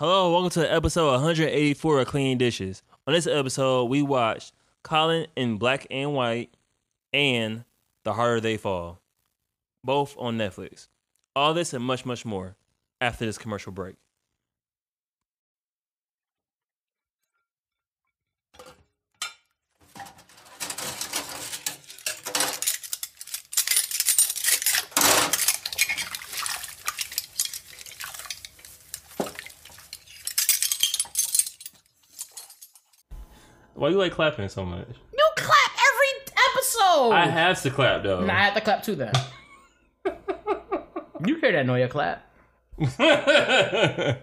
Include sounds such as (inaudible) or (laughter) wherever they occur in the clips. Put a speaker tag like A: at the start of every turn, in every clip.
A: Hello, welcome to episode 184 of Clean Dishes. On this episode, we watched Colin in Black and White and The Harder They Fall, both on Netflix. All this and much, much more after this commercial break. Why you like clapping so much?
B: You clap every episode.
A: I have to clap though.
B: Nah, I have to clap too then. you hear that noise? You clap.
A: Yeah,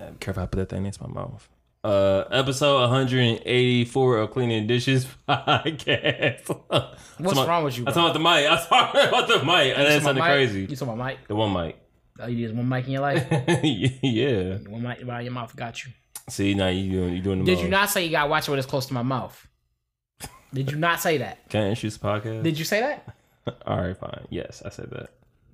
A: (laughs) be careful I put that thing next to my mouth. Uh, episode 184 of Cleaning Dishes (laughs) podcast.
B: What's
A: Talking-
B: wrong with you?
A: I'm
B: bro?
A: talking about the mic. I'm talking about the mic. And
B: You
A: that
B: talking
A: sounded crazy.
B: You talking about mic?
A: The one mic.
B: Oh, you need one mic in your life. (laughs)
A: yeah.
B: one mic around your mouth got you.
A: See, now you doing, you doing the
B: Did you not say you got to watch it when it's close to my mouth? Did you not say that?
A: Can I introduce the podcast?
B: Did you say that? (laughs)
A: all right, fine. Yes, I said that.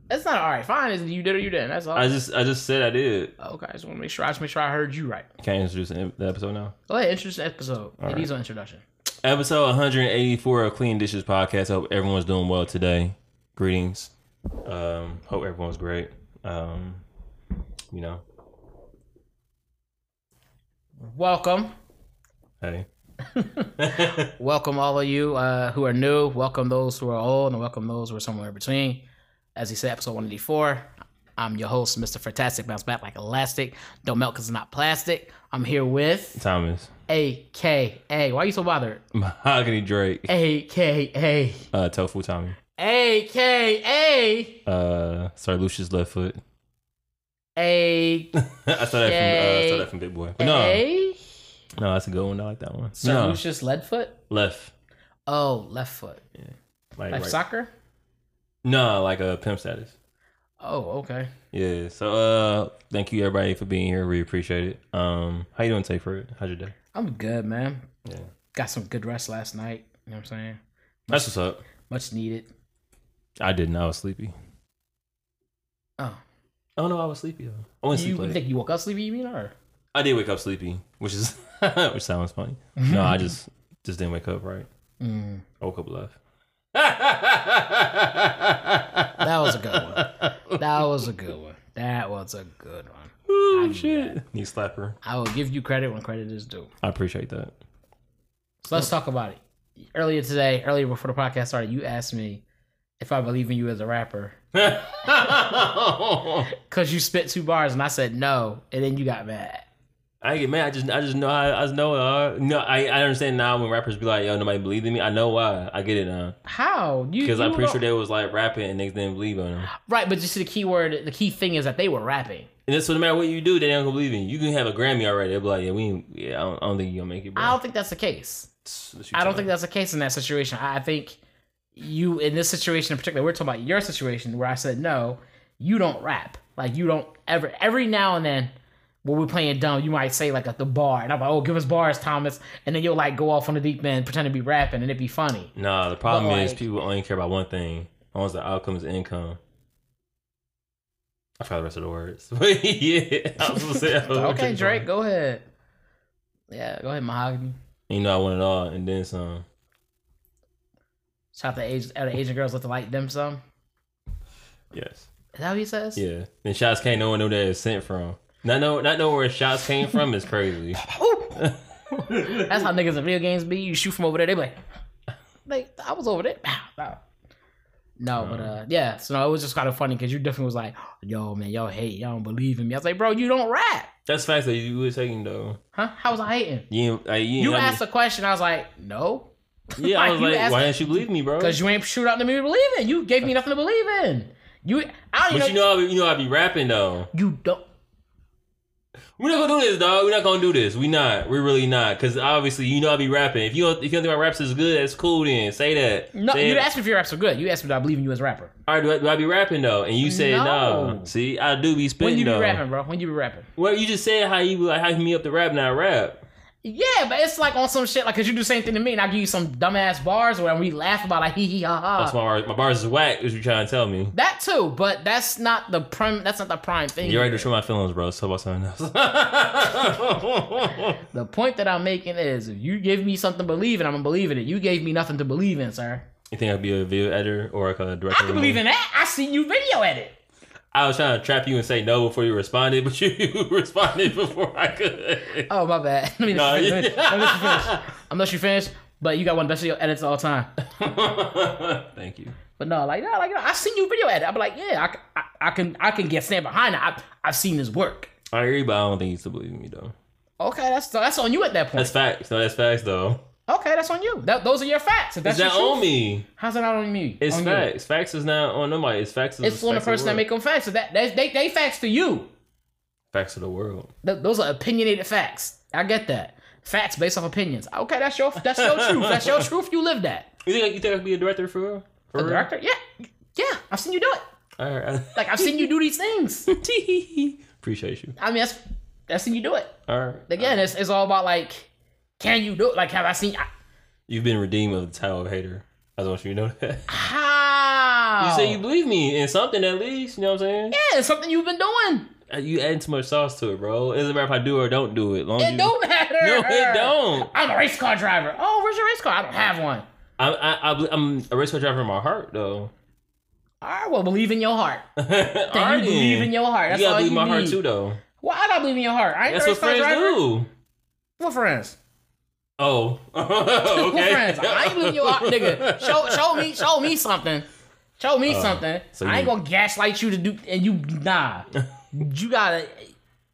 B: That's not all right. Fine, is you did or you didn't. That's all.
A: I just I just said I did.
B: okay, I just want to make sure. I just make sure I heard you right.
A: Can I introduce the episode now?
B: Go ahead, introduce the episode.
A: All
B: it
A: right.
B: needs an introduction.
A: Episode 184 of Clean Dishes podcast. Hope everyone's doing well today. Greetings. Um, hope everyone's great. Um, you know,
B: Welcome.
A: hey. (laughs)
B: welcome all of you uh, who are new. Welcome those who are old, and welcome those who are somewhere in between. As he said, episode 184. I'm your host, Mr. Fantastic, bounce back like elastic. Don't melt because it's not plastic. I'm here with
A: Thomas.
B: AKA. Why are you so bothered? (laughs)
A: Mahogany Drake.
B: AKA.
A: Uh, Tofu Tommy.
B: AKA.
A: Uh, sorry, Lucius left foot.
B: A. (laughs)
A: I saw that from uh, I saw that from Big Boy. But no,
B: A.
A: no, that's a good one. I like that one.
B: Sir
A: no,
B: Lucius Leadfoot?
A: left.
B: Oh, left foot.
A: Like,
B: Like
A: right-
B: soccer?
A: No, like a pimp status.
B: Oh, okay.
A: Yeah. So uh thank you everybody for being here. We appreciate it. Um how you doing, Tayford? How's your day?
B: I'm good, man.
A: Yeah.
B: Got some good rest last night. You know what I'm saying?
A: That's what's up.
B: Much needed.
A: I didn't. I was sleepy.
B: Oh.
A: Oh no, I was sleepy though. I went
B: You
A: sleep late.
B: think you woke up sleepy, you mean, or?
A: I did wake up sleepy, which is (laughs) which sounds funny. No, I just just didn't wake up right.
B: Mm,
A: I woke up left. (laughs)
B: that was a good one. That was a good one. That was a good one.
A: Oh shit. Knee slapper.
B: I will give you credit when credit is due.
A: I appreciate that.
B: So let's talk about it. Earlier today, earlier before the podcast started, you asked me if I believe in you as a rapper (laughs) because you spit two bars, and I said no, and then you got mad.
A: ain't get mad. I just I just know I, I just know uh, no I, I understand now when rappers be like yo nobody believed in me. I know why. I get it now
B: How? You
A: because I'm pretty
B: don't-
A: sure they was like rapping and they didn't believe on them.
B: right, but just the key word, the key thing is that they were rapping.
A: And then so no matter what you do, they don't believe in you. You can have a Grammy already. They'll be like yeah we yeah I don't, I don't think you gonna make it. Bro.
B: I don't think that's the case.
A: That's
B: I don't think that's the case in that situation. I I think you in this situation in particular, we're talking about your situation where I said no, you don't rap. Like you don't ever every now and then when we're playing dumb, you might say like at the bar, and I'm like, oh, give us bars, Thomas, and then you'll like go off on the deep end, pretend to be rapping, and it'd be funny.
A: Nah, the problem
B: But,
A: is
B: like-
A: people only care about one thing. As the outcome is income. I forgot the rest of the words. (laughs) But yeah, I was gonna say. Was
B: okay, Drake, go ahead. Yeah, go ahead, Mahogany.
A: You know I want it all, and then some.
B: Shout out to Asian, other Asian girls the light them some.
A: Yes.
B: Is that what he says?
A: Yeah. And shots came. No one knew that it's sent from. Not know. Not know where shots came from is crazy. (laughs)
B: That's how niggas in video games be. You shoot from over there, they be like, like I was over there. No, but uh, yeah. So no, it was just kind of funny because you definitely was like, "Yo, man, y'all hate, y'all don't believe in me." I was like, "Bro, you don't rap,
A: That's facts that you was taking though.
B: huh? How was I hating?"
A: You like, you,
B: You
A: got me-
B: asked a question. I was like, "No,"
A: Yeah, (laughs) I was like,
B: asked-
A: why didn't you believe me, bro?
B: because you ain't shoot out the me to believe in. You gave me nothing to believe in. You, I don't
A: But
B: even
A: you know, I be, you know, I be rapping though.
B: you don't.
A: We're not gonna do this, dog. We're not gonna do this. We not. We're really not. Cause obviously, you know, I be rapping. If you don't, if you don't think my raps is good, that's cool. Then say that.
B: No,
A: Say
B: you asked me if your raps are good. You asked me, "Do I believe in you as a rapper?"
A: All right, do I, do I be rapping though? And you said no.
B: No.
A: See, I do be spitting
B: When you be
A: though.
B: rapping, bro? When you be rapping?
A: Well, you just said how you like how me up the rap, not rap.
B: Yeah, but it's like on some shit like cause you do the same thing to me, and I give you some dumbass bars where we laugh about like hee hee ha ha.
A: That's my bars. My bars is whack. Is what you trying to tell me?
B: That too, but that's not the prime. That's not the prime thing.
A: You already destroyed my feelings, bro. So about something else. (laughs)
B: The point that I'm making is, if you give me something to believe in, I'm gonna believe in it. You gave me nothing to believe in, sir.
A: you think I'd be a video editor or like a director?
B: I can believe in that. I see you video edit.
A: I was trying to trap you and say no before you responded, (laughs) but you responded before I could.
B: Oh my bad. (laughs) Let me,
A: No,
B: let
A: you-
B: let me let you finish. (laughs) I'm let you finish, but you got one of the best video edits of all time.
A: Thank you.
B: But no, like no, like I've seen you video edit. I'm like, yeah, I, I, I can I can get stand behind it. I, I've seen this work.
A: I agree, but I don't think you still believe me though.
B: Okay, that's that's on you at that point.
A: That's facts. No, that's facts though.
B: Okay, that's on you. That, those are your facts. If that's
A: It's not on me.
B: How's it not on me?
A: It's
B: on you?
A: facts. Facts is not on nobody. It's facts. Is
B: It's on the
A: facts
B: person that make them facts. So that they, they they facts to you.
A: facts of the world.
B: Th- those are opinionated facts. I get that. Facts based off opinions. Okay, that's your that's your truth. That's your (laughs) truth. You live that.
A: You think you think I could be a director for real? For
B: A
A: real?
B: director? Yeah, yeah. I've seen you do it.
A: All right. (laughs)
B: Like I've seen you do these things. (laughs)
A: Appreciate you.
B: I mean, that's I've seen you do it.
A: All right.
B: Again, it's it's all about like, can you do it? Like, have I seen? I,
A: You've been redeemed of the title of hater. I just want you to know that.
B: how?
A: You say you believe me in something at least. You know what I'm saying?
B: yeah, it's something you've been doing.
A: Uh, You adding too much sauce to it, bro. It doesn't matter if I do or don't do it. Long
B: It
A: you,
B: don't matter.
A: No, it don't.
B: I'm a race car driver. Oh, where's your race car? I don't have one.
A: I, I, I, I'm a race car driver in my heart, though.
B: All right, well, believe in your heart. (laughs)
A: All
B: Then you believe in your heart. That's
A: you gotta
B: all
A: believe
B: you
A: my
B: need.
A: heart too, though.
B: Well, I gotta believe in your heart. I ain't
A: That's
B: a
A: what friends
B: driver.
A: do.
B: What friends?
A: Oh, (laughs) okay.
B: friends? I ain't (laughs) believe you heart, nigga. Show, show me, show me something. Show me something.
A: Uh, so
B: I ain't gonna gaslight you to do, and you nah. (laughs) you gotta.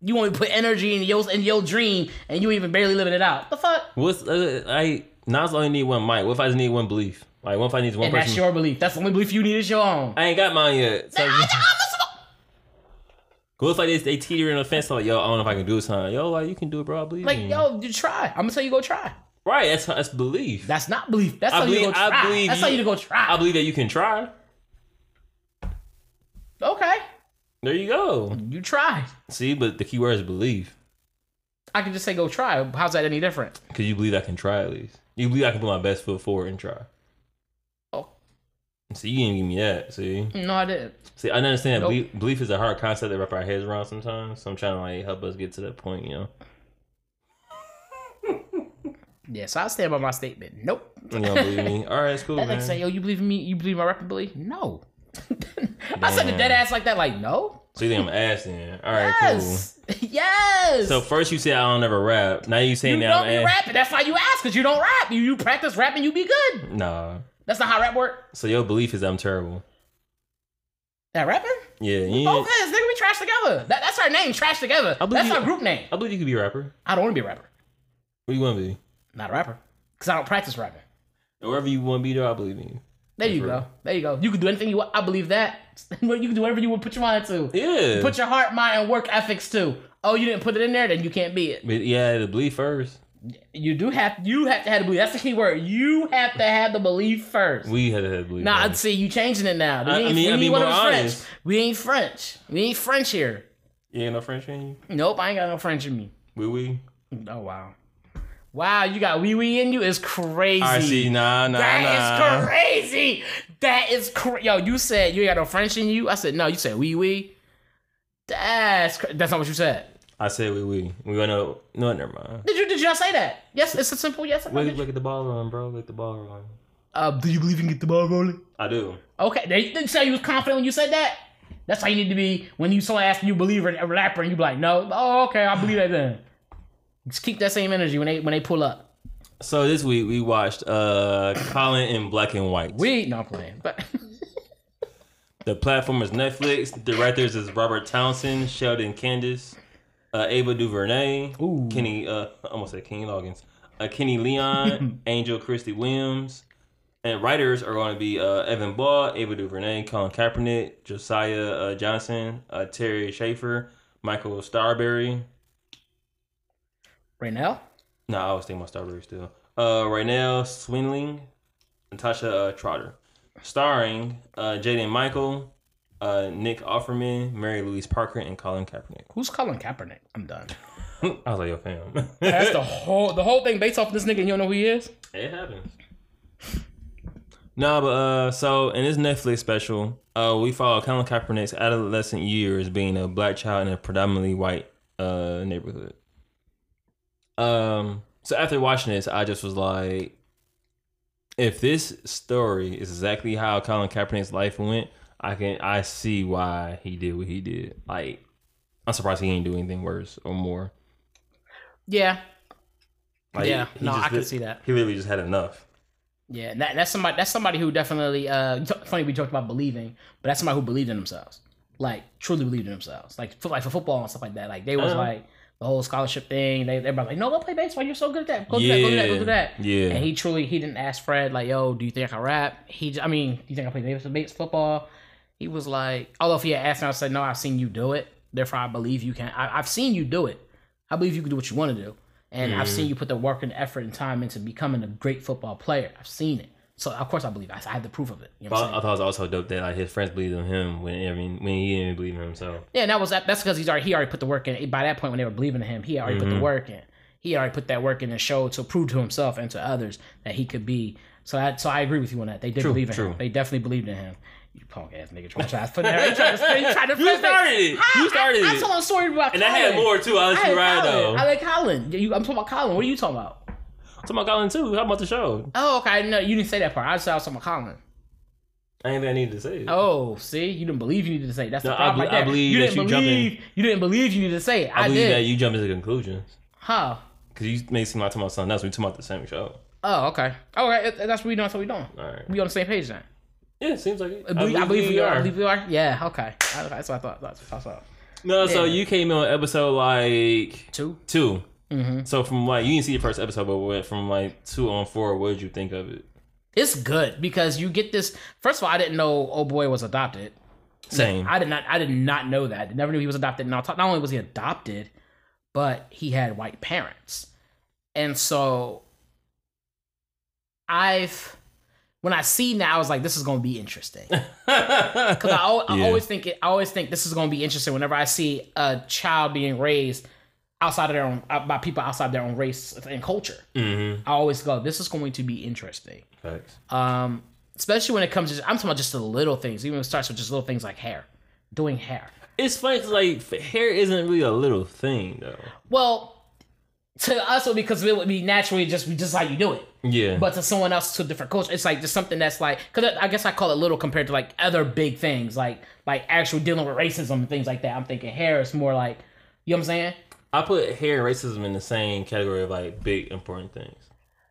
B: You want to put energy in your in your dream, and you even barely living it out. The fuck?
A: What's uh, I? Nas only need one mic. What if I just need one belief? Like, what if I need one
B: And
A: person?
B: that's your belief. That's the only belief you need is your own.
A: I ain't got mine yet. So,
B: I- I'm a-
A: what if I just they teeter in the fence? Like, yo, I don't know if I can do this. Huh? Yo, like you can do it, bro. I believe
B: like,
A: you.
B: yo, you try. I'm gonna tell you go try.
A: Right, that's that's belief.
B: That's not belief. That's
A: I
B: how you
A: believe-
B: go
A: I
B: try.
A: believe
B: That's
A: you-
B: how you to go try.
A: I believe that you can try.
B: okay,
A: There you go.
B: you try.
A: See, but the key word is believe.
B: I can just say go try. How's that any different?
A: Because you believe I can try at least. You believe I can put my best foot forward and try. See, you didn't give me that. See,
B: No, I didn't.
A: see, I understand.
B: Nope.
A: Belief, belief is a hard concept to wrap our heads around sometimes. So I'm trying to like help us get to that point. You know, (laughs)
B: Yes, I stand by my statement. Nope.
A: you don't believe me. All right, it's cool, (laughs)
B: That
A: man.
B: say, yo, you believe in me? You believe my rap ability? No. (laughs) I said the
A: Damn.
B: dead ass like that, like, no.
A: So you think I'm ass then? All right,
B: Yes. yes.
A: So first you said I don't ever rap. Now you saying
B: you
A: that
B: don't
A: I'm
B: be
A: ass.
B: rapping. That's why you ask, because you don't rap. You, you practice rapping, you be good.
A: Nah.
B: That's not how rap work.
A: So your belief is I'm terrible.
B: That rapping?
A: Yeah. You,
B: Both is. Nigga, we trash together. That, that's our name, trash together.
A: I
B: That's
A: you-
B: our group name.
A: I believe you could be a rapper.
B: I don't want to be a rapper.
A: What do you want to be?
B: Not a rapper. Because I don't practice rapping.
A: Wherever you want to be, though, I believe in you.
B: There you
A: For
B: go. There you go. You can do anything you want. I believe that. (laughs) you can do whatever you want put your mind to.
A: Yeah.
B: Put your heart, mind, and work ethics too. Oh, you didn't put it in there, then you can't be it.
A: But yeah, the belief first.
B: You do have you have to have the belief. That's the key word. You have to have the belief first.
A: We had to have belief.
B: Nah,
A: first.
B: see you changing it now. We
A: I- I mean,
B: we
A: I'll
B: ain't
A: be
B: one of
A: more
B: us French. We ain't French. We ain't French here.
A: You ain't no French in you?
B: Nope, I ain't got no French in me.
A: We we.
B: Oh wow, wow, you got wee wee in you is crazy.
A: I see. Nah, nah,
B: That
A: nah.
B: is crazy. That is crazy. yo. You said you ain't got no French in you. I said no. You said wee wee. That's cra- that's not what you said.
A: I said we we. We gonna no. Never mind.
B: Did you did you not say that? Yes, it's a simple yes. or no.
A: Look,
B: Did you-
A: look at the ball run, bro. Look at the ball run.
B: Uh, do you believe you can get the ball rolling?
A: I do.
B: Okay, they didn't say you was confident when you said that. That's how you need to be when you someone asks you believe in a rapper and you be like, no, oh okay, I believe that then. Just keep that same energy when they when they pull up.
A: So this week we watched uh Colin in Black and White.
B: We not playing, but (laughs)
A: The platform is Netflix. The directors is Robert Townsend, Sheldon Candis, uh, Ava DuVernay,
B: Ooh.
A: Kenny, uh, I almost said Kenny Loggins, uh, Kenny Leon, (laughs) Angel Kristi Williams, and writers are going to be uh, Evan Ball, Ava DuVernay, Colin Kaepernick, Josiah uh, Johnson, uh, Terry Schaefer, Michael Starrbury.
B: right now,
A: No, I was thinking about Starrbury still. Uh, Raynell Swinling, Natasha uh, Trotter. Starring uh, Jaden Michael, uh, Nick Offerman, Mary Louise Parker, and Colin Kaepernick.
B: who's Colin Kaepernick? I'm done. (laughs)
A: I was like, yo, fam.
B: That's the (laughs) whole the whole thing based off this nigga. and You don't know who he is?
A: It happens. Nah, but uh, so in this Netflix special, uh, we follow Colin Kaepernick's adolescent years being a black child in a predominantly white uh neighborhood. Um, so after watching this, I just was like, if this story is exactly how Colin Kaepernick's life went, I can I see why he did what he did. Like, I'm surprised he didn't do anything worse or more.
B: Yeah.
A: Like,
B: Yeah.
A: he
B: No, I can
A: lit-
B: see that.
A: He literally just had enough.
B: Yeah, that, that's somebody. That's somebody who definitely. Uh, funny we talked about believing, but that's somebody who believed in themselves, like truly believed in themselves, like for, like for football and stuff like that. Like they was
A: Uh-huh.
B: like the whole scholarship thing. They everybody like, no, go play baseball. You're so good at that. Go do that. Go do that. Go do that.
A: Yeah.
B: And he truly he didn't ask Fred like, yo, do you think I can rap? He, I mean, do you think I play baseball, base football? He was like, although if he had asked me, I said, no, I've seen you do it. Therefore, I believe you can. I, I've seen you do it. I believe you can do what you want to do. And I've mm. seen you put the work and effort and time into becoming a great football player. I've seen it. So of course I believe. I, I have the proof of it. You know
A: But
B: I'm
A: I thought it was also dope that like his friends believed in him when I mean when he didn't believe in himself.
B: Yeah, and that was. That's because he's already he already put the work in. By that point, when they were believing in him, he already put the mm-hmm. work in. He already put that work in and showed to prove to himself and to others that he could be. So that so I agree with you on that. They did
A: True,
B: believe in
A: true.
B: him. They definitely believed in him. You punk ass nigga trying to put that. He tried to, he tried to
A: You started it. You started
B: I, I
A: it.
B: told a story about
A: And I had more too. I was
B: I
A: right
B: Colin.
A: though.
B: I like Colin. You, I'm talking about Colin. What are you talking about?
A: I'm talking about Colin too. How about the show?
B: Oh, okay. No, you didn't say that part. I just said I was talking about Colin.
A: I ain't think I needed to say it.
B: Oh, see, you didn't believe you needed to say. it. That's the
A: No, I
B: problem.
A: be-
B: right.
A: I believe
B: you didn't
A: you
B: believe. You didn't believe you needed to say it. I,
A: I believe
B: did.
A: that you jump into conclusions
B: How?
A: because you made it seem like talking about something else. We talking about the same show.
B: Oh, okay. Okay. That's what we doing. That's what we doing.
A: All right.
B: We on the same page then.
A: Yeah, it seems like it.
B: I believe, I believe we are. I believe we are. Yeah. Okay. That's what I thought. That's what I thought.
A: No, so you came in on episode like
B: Two.
A: 2
B: Mm-hmm.
A: So from like you didn't see the first episode, but from like two on four, what did you think of it?
B: It's good because you get this. First of all, I didn't know old boy was adopted.
A: Same.
B: I did not. I did not know that. I never knew he was adopted. Now, not only was he adopted, but he had white parents, and so I've when I see now, I was like, this is going to be interesting (laughs) because I, I
A: Yeah.
B: always think it, I always think this is going to be interesting whenever I see a child being raised outside of their own uh, by people outside their own race and culture.
A: mm-hmm.
B: I always go, this is going to be interesting.
A: Facts.
B: Um, especially when it comes to I'm talking about just the little things. Even when it starts with just little things like hair, doing hair.
A: It's funny like hair isn't really a little thing though.
B: Well, to us, would be because it would be naturally just be just how you do it.
A: Yeah.
B: But to someone else, to a different culture, it's like just something that's like because I guess I call it little compared to like other big things, like like actual dealing with racism and things like that. I'm thinking hair is more like you know what I'm saying?
A: I put hair and racism in the same category of like big important things.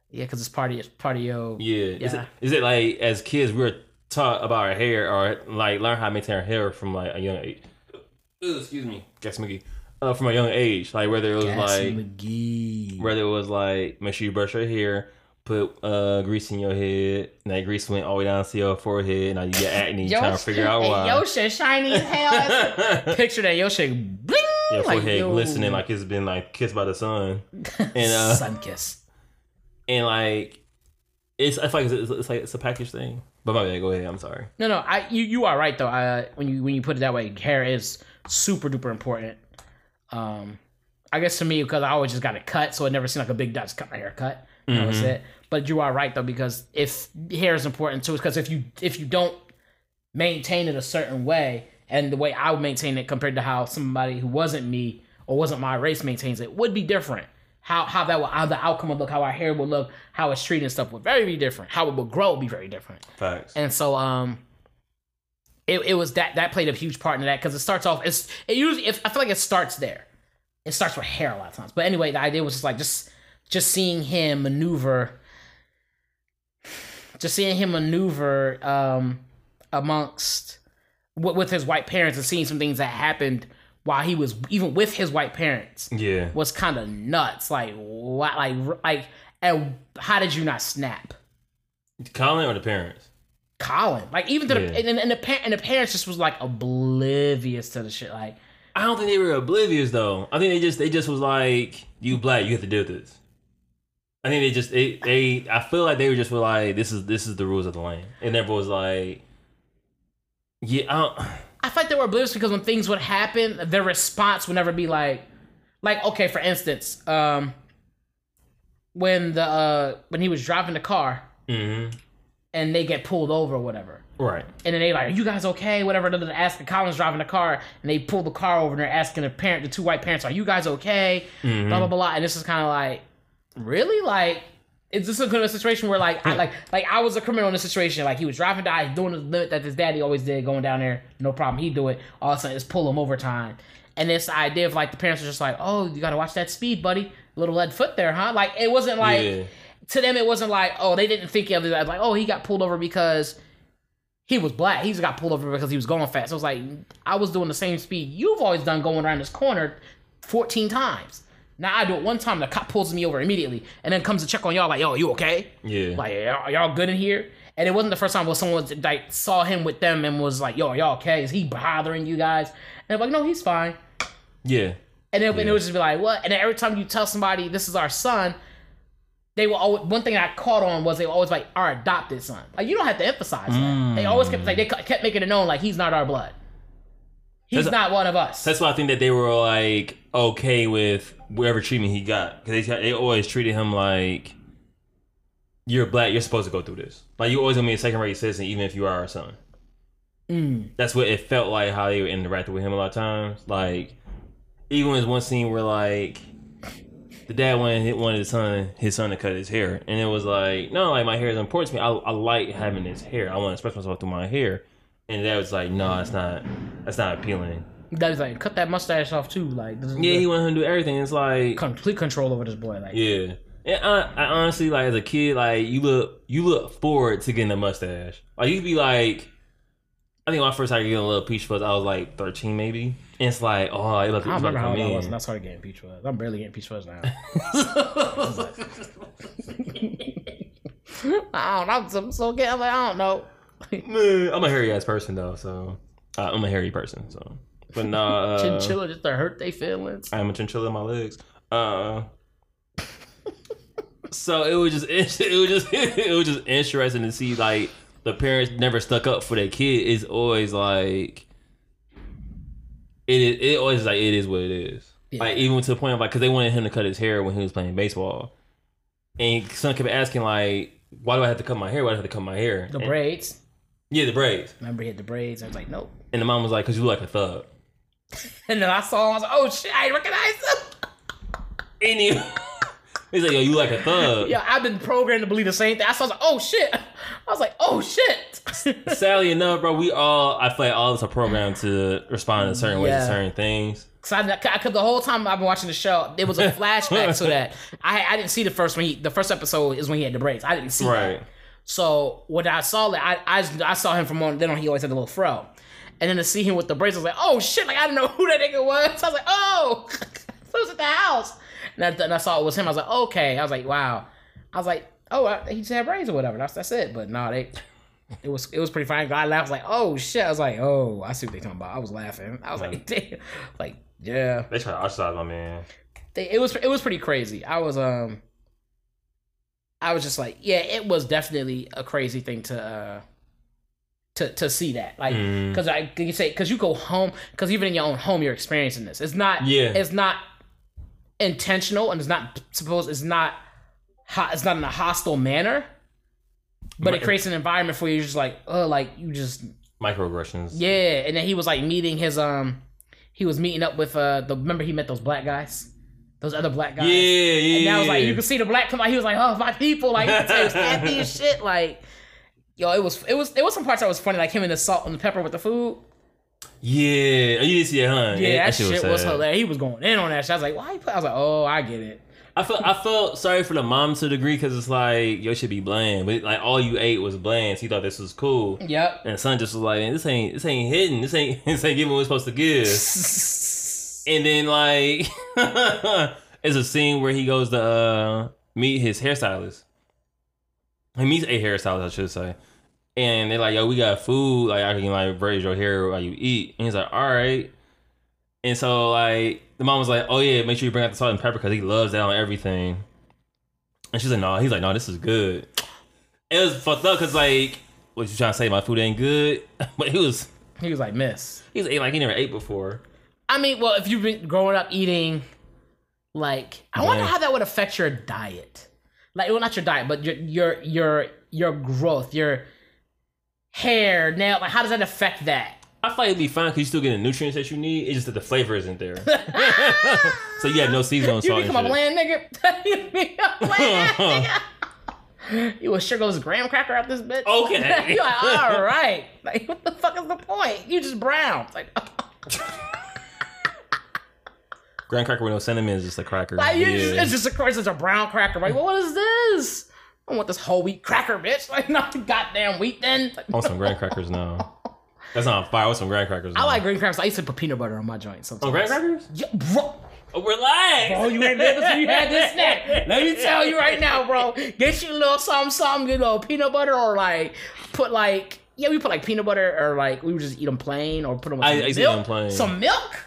B: Yeah, because it's part of it's part of your
A: Yeah. Is, it,
B: Yeah.
A: is it like as kids we were taught about our hair or like learn how to maintain our hair from like a young age? Ooh, excuse me, Gas McGee. Uh, from a young age, like whether it was
B: Gas
A: like
B: McGee.
A: whether it was like make sure you brush your hair, put uh grease in your head, and that grease went all the way down to your forehead, and now you get (laughs) acne, you trying to figure out why.
B: Yo shit shiny as hell. (laughs) Picture that yo shit bling
A: your
B: like,
A: forehead
B: yo.
A: glistening like it's been like kissed by the sun, (laughs) and uh,
B: sun kiss.
A: and like it's like it's, it's like it's a package thing. But my bad, go ahead. I'm sorry.
B: No, no, I you, you are right though. Uh, when you when you put it that way, hair is super duper important. Um, I guess to me because I always just got it cut, so it never seemed like a big. Just cut my hair cut. That was it. But you are right though because if hair is important too, because if you if you don't maintain it a certain way, and the way I would maintain it compared to how somebody who wasn't me or wasn't my race maintains it would be different. How how that will how the outcome would look, how our hair would look, how it's treated and stuff would very be different. How it would grow would be very different.
A: Facts.
B: And so um it, it was that that played a huge part in that because it starts off it's it usually if I feel like it starts there. It starts with hair a lot of times. But anyway, the idea was just like just just seeing him maneuver just seeing him maneuver um amongst with, with his white parents and seeing some things that happened while he was even with his white parents
A: yeah.
B: was kind of nuts. Like what like like and how did you not snap?
A: Colin or the parents?
B: Colin. Like even to the and, and the par- and the parents just was like oblivious to the shit. Like
A: I don't think they were oblivious though. I think they just they just was like, you black, you have to deal with this. I think they just they, they I feel like they were just were like, this is this is the rules of the land, and everyone was like, yeah, I don't,
B: I felt they were oblivious because when things would happen, their response would never be like, like okay, for instance, um, when the uh when he was driving the car
A: Mm-hmm.
B: And they get pulled over or whatever.
A: Right.
B: And then they like, are you guys okay? Whatever. They're asking Colin's driving the car, and they pull the car over, and they're asking the parent, the two white parents, are you guys okay?
A: Mm-hmm.
B: Blah blah blah. And this is kind of like, really, like, is this a kind of situation where like, I, like, like I was a criminal in this situation? Like he was driving down, doing the limit that his daddy always did, going down there, no problem. He do it. All of a sudden, just pull him over time. And this idea of like the parents are just like, oh, you gotta watch that speed, buddy. Little lead foot there, huh? Like it wasn't like
A: Yeah.
B: To them it wasn't like oh they didn't think of it as like oh he got pulled over because he was black. He just got pulled over because he was going fast. So it was like i was doing the same speed you've always done going around this corner 14 times. Now i do it one time the cop pulls me over immediately and then comes to check on y'all like yo you okay?
A: Yeah.
B: like y'all, y'all good in here? And it wasn't the first time where someone like saw him with them and was like yo are y'all okay? Is he bothering you guys? And I'm like no he's fine.
A: Yeah.
B: and then and it would just be like, what? And every time you tell somebody this is our son, they were always, one thing I caught on was they were always like our adopted son. Like you don't have to emphasize that. They always kept like they kept making it known like he's not our blood. He's
A: That's-
B: not one of us.
A: That's why I think that they were like okay with whatever treatment he got because they they always treated him like you're black, you're supposed to go through this. Like you always gonna be a second rate citizen, even if you are our son.
B: Mm.
A: That's what it felt like how they were interacting with him a lot of times. Like even there's one scene where like the dad wanted wanted his son his son to cut his hair, and it was like no, like my hair is important to me. I, I like having this hair. I want to express myself through my hair. And that was like, no, it's not. That's not appealing.
B: That's like cut that mustache off too. Like
A: Yeah, he wanted him to do everything. It's like,
B: complete control over this boy. Like
A: yeah. And I, I honestly, like as a kid, like you look, you look forward to getting a mustache. Like you'd be like, I think my first time getting a little peach fuzz, I was like thirteen, maybe. And it's like, oh, it look,
B: I don't remember how old I was when I started getting peach fuzz. I'm barely getting peach fuzz now. (laughs) I don't know. I'm so getting like I don't know.
A: Man, I'm a hairy ass person though, so uh, I'm a hairy person. So, but nah, (laughs) uh,
B: Chinchilla just to hurt their feelings.
A: I'm a chinchilla in my legs. Uh, so it was just (laughs) it was just it was just interesting to see like the parents never stuck up for their kid. It's always like it is. It always like it is what it is. Like even to the point of like because they wanted him to cut his hair when he was playing baseball, and son kept asking like, "Why do I have to cut my hair? Why do I have to cut my hair?"
B: The
A: And-
B: braids.
A: yeah, the braids.
B: Remember he had the braids. I was like, nope.
A: And the mom was like, "Cause you look like a thug." (laughs)
B: And then I saw him. I was like, oh shit, I recognize him. (laughs)
A: He, he's like, "Yo, you like a thug."
B: Yeah, I've been programmed to believe the same thing. I was like, oh shit. I was like, oh shit.
A: Sadly enough, bro, we all I feel like all of us are programmed to respond in certain ways
B: Yeah.
A: to certain things.
B: Cause I, I, cause the whole time I've been watching the show, there was a (laughs) flashback to that. I I didn't see the first when he the first episode is when he had the braids. I didn't see
A: Right.
B: that. So when I saw that, I, I I saw him from on then on he always had the little fro, and then to see him with the braids, I was like, oh shit! Like I didn't know (laughs) who that nigga was. I was like, oh, (laughs) who's at the house, and I, and I saw it was him. I was like, okay. I was like, wow. I was like, oh, I, he just had braids or whatever. That's that's it. But no, they. It was it was pretty fine. I laughed. I was like, oh shit. I was like, oh, I see what they're talking about. I was laughing. I was like, (laughs) damn. Like, yeah
A: They try to ostracize my man.
B: they, it was it was pretty crazy. I was um I was just like, yeah, it was definitely a crazy thing to uh to to see that. Like
A: Mm.
B: cuz I can you say cuz you go home cuz even in your own home you're experiencing this. It's not
A: Yeah.
B: it's not intentional and it's not supposed it's not it's not in a hostile manner. But it creates an environment for you just like, oh, like you just
A: Microaggressions.
B: yeah, and then he was like meeting his um he was meeting up with uh the remember he met those black guys? Those other black guys.
A: Yeah, yeah.
B: And now it's like you can see the black come out. He was like, "Oh, my people!" Like he was (laughs) happy as shit. Like, yo, it was it was it was some parts that was funny, like him and the salt and the pepper with the food.
A: Yeah, you didn't see it, huh?
B: Yeah, that, shit, was,
A: sad.
B: hilarious. He was going in on that shit. I was like, "Why?" I was like, "Oh, I get it."
A: I felt I felt sorry for the mom to a degree because it's like yo should be bland, but like all you ate was bland. So you thought this was cool,
B: Yep.
A: and the son just was like, this ain't this ain't hidden. This ain't (laughs) this ain't giving what it's supposed to give. (laughs) And then like, (laughs) it's a scene where he goes to uh, meet his hairstylist. He meets a hairstylist, I should say. And they're like, "Yo, we got food. Like, I can like braid your hair while you eat." And he's like, "All right." And so like, the mom was like, "Oh yeah, make sure you bring out the salt and pepper because he loves that on everything." And she's like, "No." He's like, "No, this is good." It was fucked up because like, what you trying to say? My food ain't good, (laughs) but he was
B: he was like, "Miss."
A: he was like he never ate before.
B: I mean, well, if you've been growing up eating Like, I wonder how that would affect your diet. Like, well, not your diet, but your your your your growth, your hair, nail. Like, how does that affect that?
A: I feel like it'd be fine because you still get the nutrients that you need. It's just that the flavor isn't there. (laughs) so you have no seasoning
B: You
A: salt and
B: become (laughs) a bland nigga. you become a bland nigga. You a sugarless graham cracker out this bitch?
A: Okay. (laughs)
B: You're like, all right. Like, what the fuck is the point? You just brown. Like,
A: Graham cracker with no cinnamon is just a cracker.
B: like you
A: yeah.
B: just, it's just a it's just a brown cracker. Like, well, what is this? I don't want this whole wheat cracker, bitch. Like, (laughs) not the goddamn wheat then. Like,
A: I want some graham crackers now. (laughs) That's not fire. I want some graham crackers.
B: I like graham crackers. I used to put peanut butter on my joint sometimes.
A: Oh, graham crackers?
B: Yeah, bro.
A: Oh, relax.
B: Bro, you ain't never seen you had this snack. Let me tell you right now, bro. Get you a little something, something, a little peanut butter, or like put like yeah, we put like peanut butter, or like we would just eat them plain, or put them with
A: I-
B: some
A: I
B: milk.
A: them plain.
B: Some milk.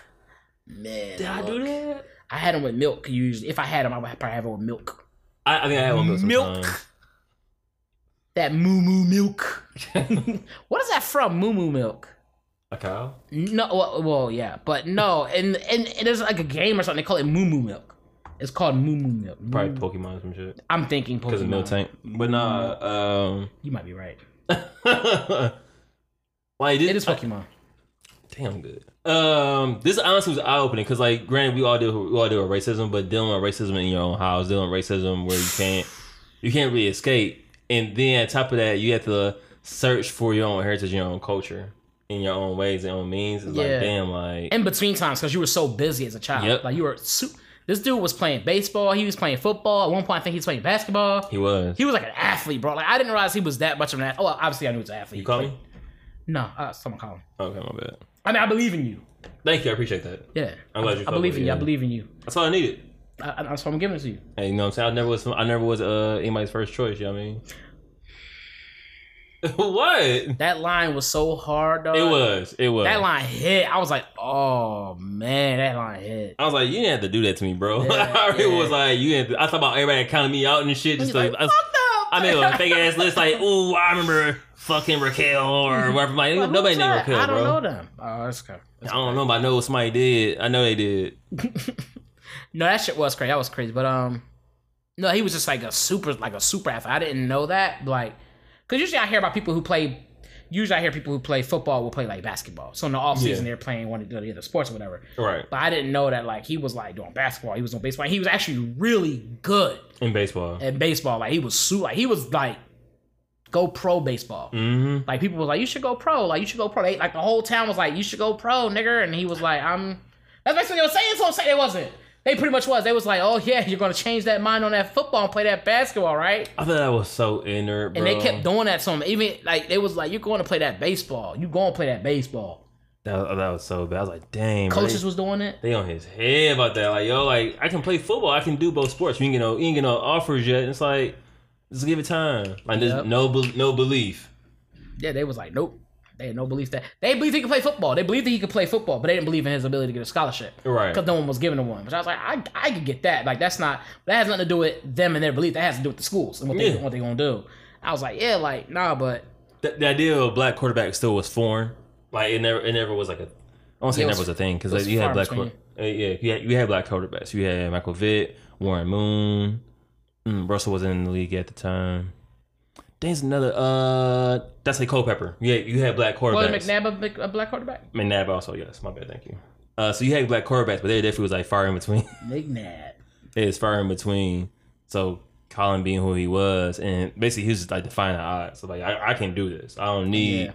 B: Man,
A: Did I do that?
B: I had them with milk. Usually, if I had them, I would probably have them with milk.
A: I, I think I had one milk.
B: Milk. That moo moo milk. (laughs) what is that from? Moo moo milk.
A: A cow?
B: No, well, well, yeah, but no, and and, and there's like a game or something. They call it moo moo milk. It's called moo moo milk.
A: Probably
B: Moo-
A: Pokemon or some shit.
B: I'm thinking Pokemon.
A: Because of
B: Pokemon.
A: milk tank. But nah, um.
B: You might be right. (laughs)
A: like this,
B: It is Pokemon.
A: Damn good. Um, this honestly was eye opening because, like, granted, we all do we all deal with racism, but dealing with racism in your own house, dealing with racism where you can't you can't really escape, and then on top of that, you have to search for your own heritage, your own culture, in your own ways and own means. It's
B: Yeah.
A: like, damn, like,
B: in between times because you were so busy as a child.
A: Yep.
B: Like you were. Su- this dude was playing baseball. He was playing football. At one point, I think he was playing basketball.
A: he was.
B: He was like an athlete, bro. Like I didn't realize he was that much of an athlete. Oh, obviously I knew he was an athlete.
A: You call me?
B: No, uh, someone call him.
A: Okay, my bad.
B: I mean, I believe in you.
A: Thank you, I appreciate that.
B: Yeah,
A: I'm glad you
B: I, I believe in you. I believe in you.
A: That's all I needed.
B: I, that's why I'm giving it to you.
A: Hey, you know what I'm saying? I never was. I never was uh anybody's first choice. You know what I mean? (laughs) what?
B: That line was so hard, though.
A: It was. It was.
B: That line hit. I was like, oh man, that line hit.
A: I was like, you didn't have to do that to me, bro.
B: Yeah, (laughs)
A: I already
B: yeah.
A: was like, you didn't. I thought about everybody counting me out and shit. Just
B: like,
A: like, I. I made a fake ass list like, (laughs) ooh, I remember fucking Raquel or whatever. Like,
B: Like,
A: nobody named? Raquel,
B: I don't
A: bro.
B: know them. Oh, that's okay.
A: I don't know, but I know what somebody did. I know they did.
B: No, that shit was crazy. That was crazy. But um, no, he was just like a super, like a super athlete. I didn't know that. Like, cause usually I hear about people who play. Usually I hear people who play football will play like basketball. So in the off season
A: Yeah.
B: they're playing one of the other sports or whatever.
A: Right.
B: But I didn't know that like he was like doing basketball. He was on baseball. He was actually really good
A: In baseball.
B: In baseball. Like he was su like he was like go pro baseball.
A: Mm-hmm.
B: Like people was like, you should go pro. Like you should go pro. They, like the whole town was like, you should go pro, nigger. And he was like, I'm. That's basically what they were saying. So I'm saying it wasn't. They pretty much was. They was like, oh yeah, you're gonna change that mind on that football and play that basketball, right?
A: I thought that was so ignorant, bro.
B: And they kept doing that to him. Even like they was like, you're going to play that baseball. You going to play that baseball.
A: that, that was so bad. I was like, dang. bro,
B: Coaches
A: they-
B: was doing it.
A: They on his head about that. Like, yo, like I can play football. I can do both sports. You ain't get no, you ain't get no offers yet. It's like, just give it time. Like, there's no, no belief.
B: Yeah, they was like, nope. They had no belief that they believed he could play football. They believed that he could play football, but they didn't believe in his ability to get a scholarship.
A: Right.
B: because no one was giving him one. Which I was like, I, I could get that. Like that's not that has nothing to do with them and their belief. That has to do with the schools and what they
A: Yeah.
B: what they gonna do. I was like, yeah, like nah, but
A: The, the idea of a black quarterback still was foreign. Like it never, it never was like a. I won't say
B: Yeah,
A: it
B: it
A: never
B: was-
A: a thing because like, you had black.
B: between.
A: uh, yeah, you had, you had black quarterbacks. You had Michael Vick, Warren Moon. Mm, Russell wasn't in the league at the time. There's another. Uh, that's a Culpepper. Yeah, you had black
B: was
A: quarterbacks.
B: McNabb a, a black quarterback?
A: McNabb also, yes. My bad, thank you. Uh, so you had black quarterbacks, but they definitely was like far in between. (laughs)
B: McNabb.
A: it was far in between. So Colin being who he was, and basically he was just like defying the odds. So like I, I can do this. I don't need.
B: Yeah.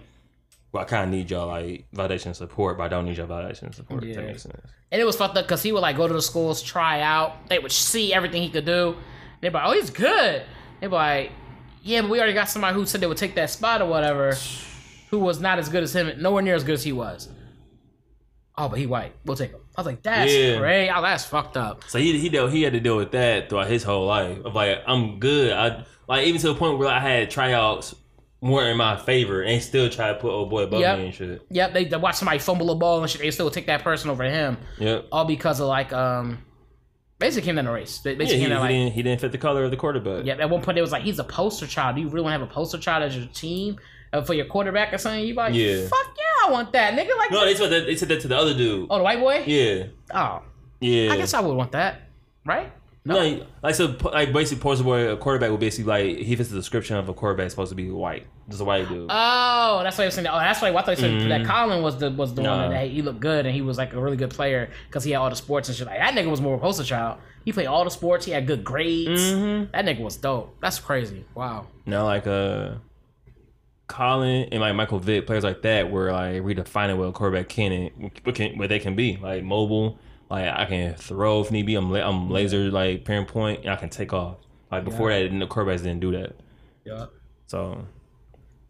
A: Well, I kind of need y'all like validation and support, but I don't need your validation and support. If
B: Yeah.
A: that makes sense.
B: And it was fucked up because he would like go to the schools, try out. They would see everything he could do. They'd be like, oh, he's good. They'd be like, yeah, but we already got somebody who said they would take that spot or whatever, who was not as good as him, nowhere near as good as he was. Oh, but he white. We'll take him. I was like, that's
A: Yeah.
B: great. Oh, that's fucked up.
A: So he he dealt, he had to deal with that throughout his whole life. Of like I'm good. I like even to the point where I had tryouts more in my favor, and still try to put old boy above
B: Yep.
A: me and shit.
B: Yep, they, they watch somebody fumble a ball and shit. They still take that person over him,
A: Yep.
B: all because of like um, basically came down the race. They
A: Yeah, he,
B: came
A: he
B: like,
A: didn't he didn't fit the color of the quarterback.
B: yep. At one point, it was like, he's a poster child. Do you really want to have a poster child as your team uh, for your quarterback or something? You like,
A: Yeah.
B: fuck yeah, I want that, nigga. Like,
A: No, they said that they said that to the other dude.
B: oh, the white boy.
A: Yeah.
B: Oh,
A: Yeah.
B: I guess I would want that. right?
A: No, like, like so, like basically, poster boy, a quarterback would basically like he fits the description of a quarterback supposed to be white, just a white dude.
B: Oh, that's why I was saying. That. Oh, that's why I thought you said that
A: Mhm.
B: Colin was the was the
A: Nah.
B: one that he looked good and he was like a really good player because he had all the sports and shit. Like that nigga was more of a poster child. He played all the sports. He had good grades.
A: Mhm.
B: That nigga was dope. That's crazy. Wow.
A: Now, like uh, Colin and like Michael Vick, players like that, were like redefining what a quarterback can and what can what they can be. Like mobile, like I can throw if need be. I'm I'm laser like pinpoint, and I can take off. Like before that, the quarterbacks didn't do that.
B: Yeah,
A: So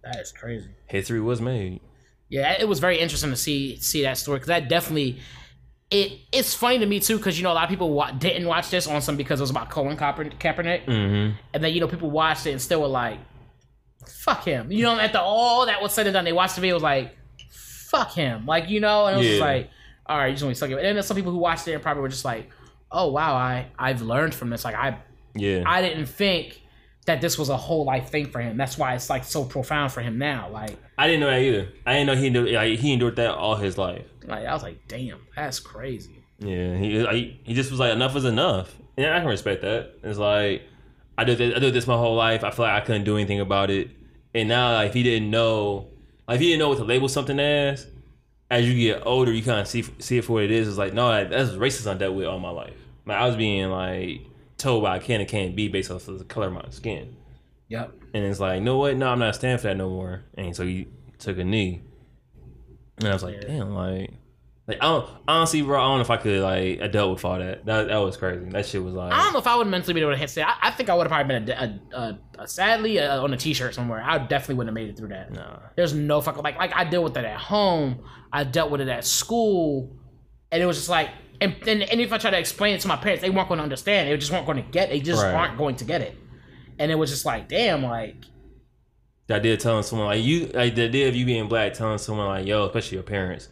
B: that is crazy.
A: history was made.
B: Yeah, it was very interesting to see see that story because that definitely it it's funny to me too because you know a lot of people wa- didn't watch this on some because it was about Colin Kaeper- Kaepernick
A: Mm-hmm.
B: and then you know people watched it and still were like, "Fuck him," you know. After all that was said and done, they watched the video was like, "Fuck him," like you know, and it was just
A: Yeah.
B: like, "All right, you just want to suck it." And then some people who watched it and probably were just like, "Oh wow, I I've learned from this. Like I
A: Yeah.
B: I didn't think." That this was a whole life thing for him. That's why it's like so profound for him now. Like,
A: I didn't know that either. I didn't know he endured, like, he endured that all his life.
B: like I was like, damn, that's crazy.
A: Yeah, he he just was like enough is enough. Yeah, I can respect that. It's like I did this, I did this my whole life. I feel like I couldn't do anything about it, and now like if he didn't know, like if he didn't know what to label something as, as you get older, you kind of see see it for what it is. It's like no, that, that's racist I dealt with all my life. Like I was being like told what I can and can't be based off of the color of my skin,
B: Yep.
A: and it's like no what, no, I'm not standing for that no more. And so he took a knee, and I was like, damn, like. Like I don't honestly, bro. I don't know if I could like I dealt with all that. That that was crazy. That shit was like
B: I don't know if I would mentally be able to hit say. I, I think I would have probably been a, a, a, sadly uh on a t-shirt somewhere. I definitely wouldn't have made it through that.
A: nah.
B: There's no fucking like like I dealt with it at home. I dealt with it at school, and it was just like. And, and, and if I try to explain it to my parents, they weren't going to understand. They just weren't going to get. They just
A: Right.
B: aren't going to get it. And it was just like, damn, like
A: The idea of telling someone like you, like the idea of you being black, telling someone like yo, especially your parents.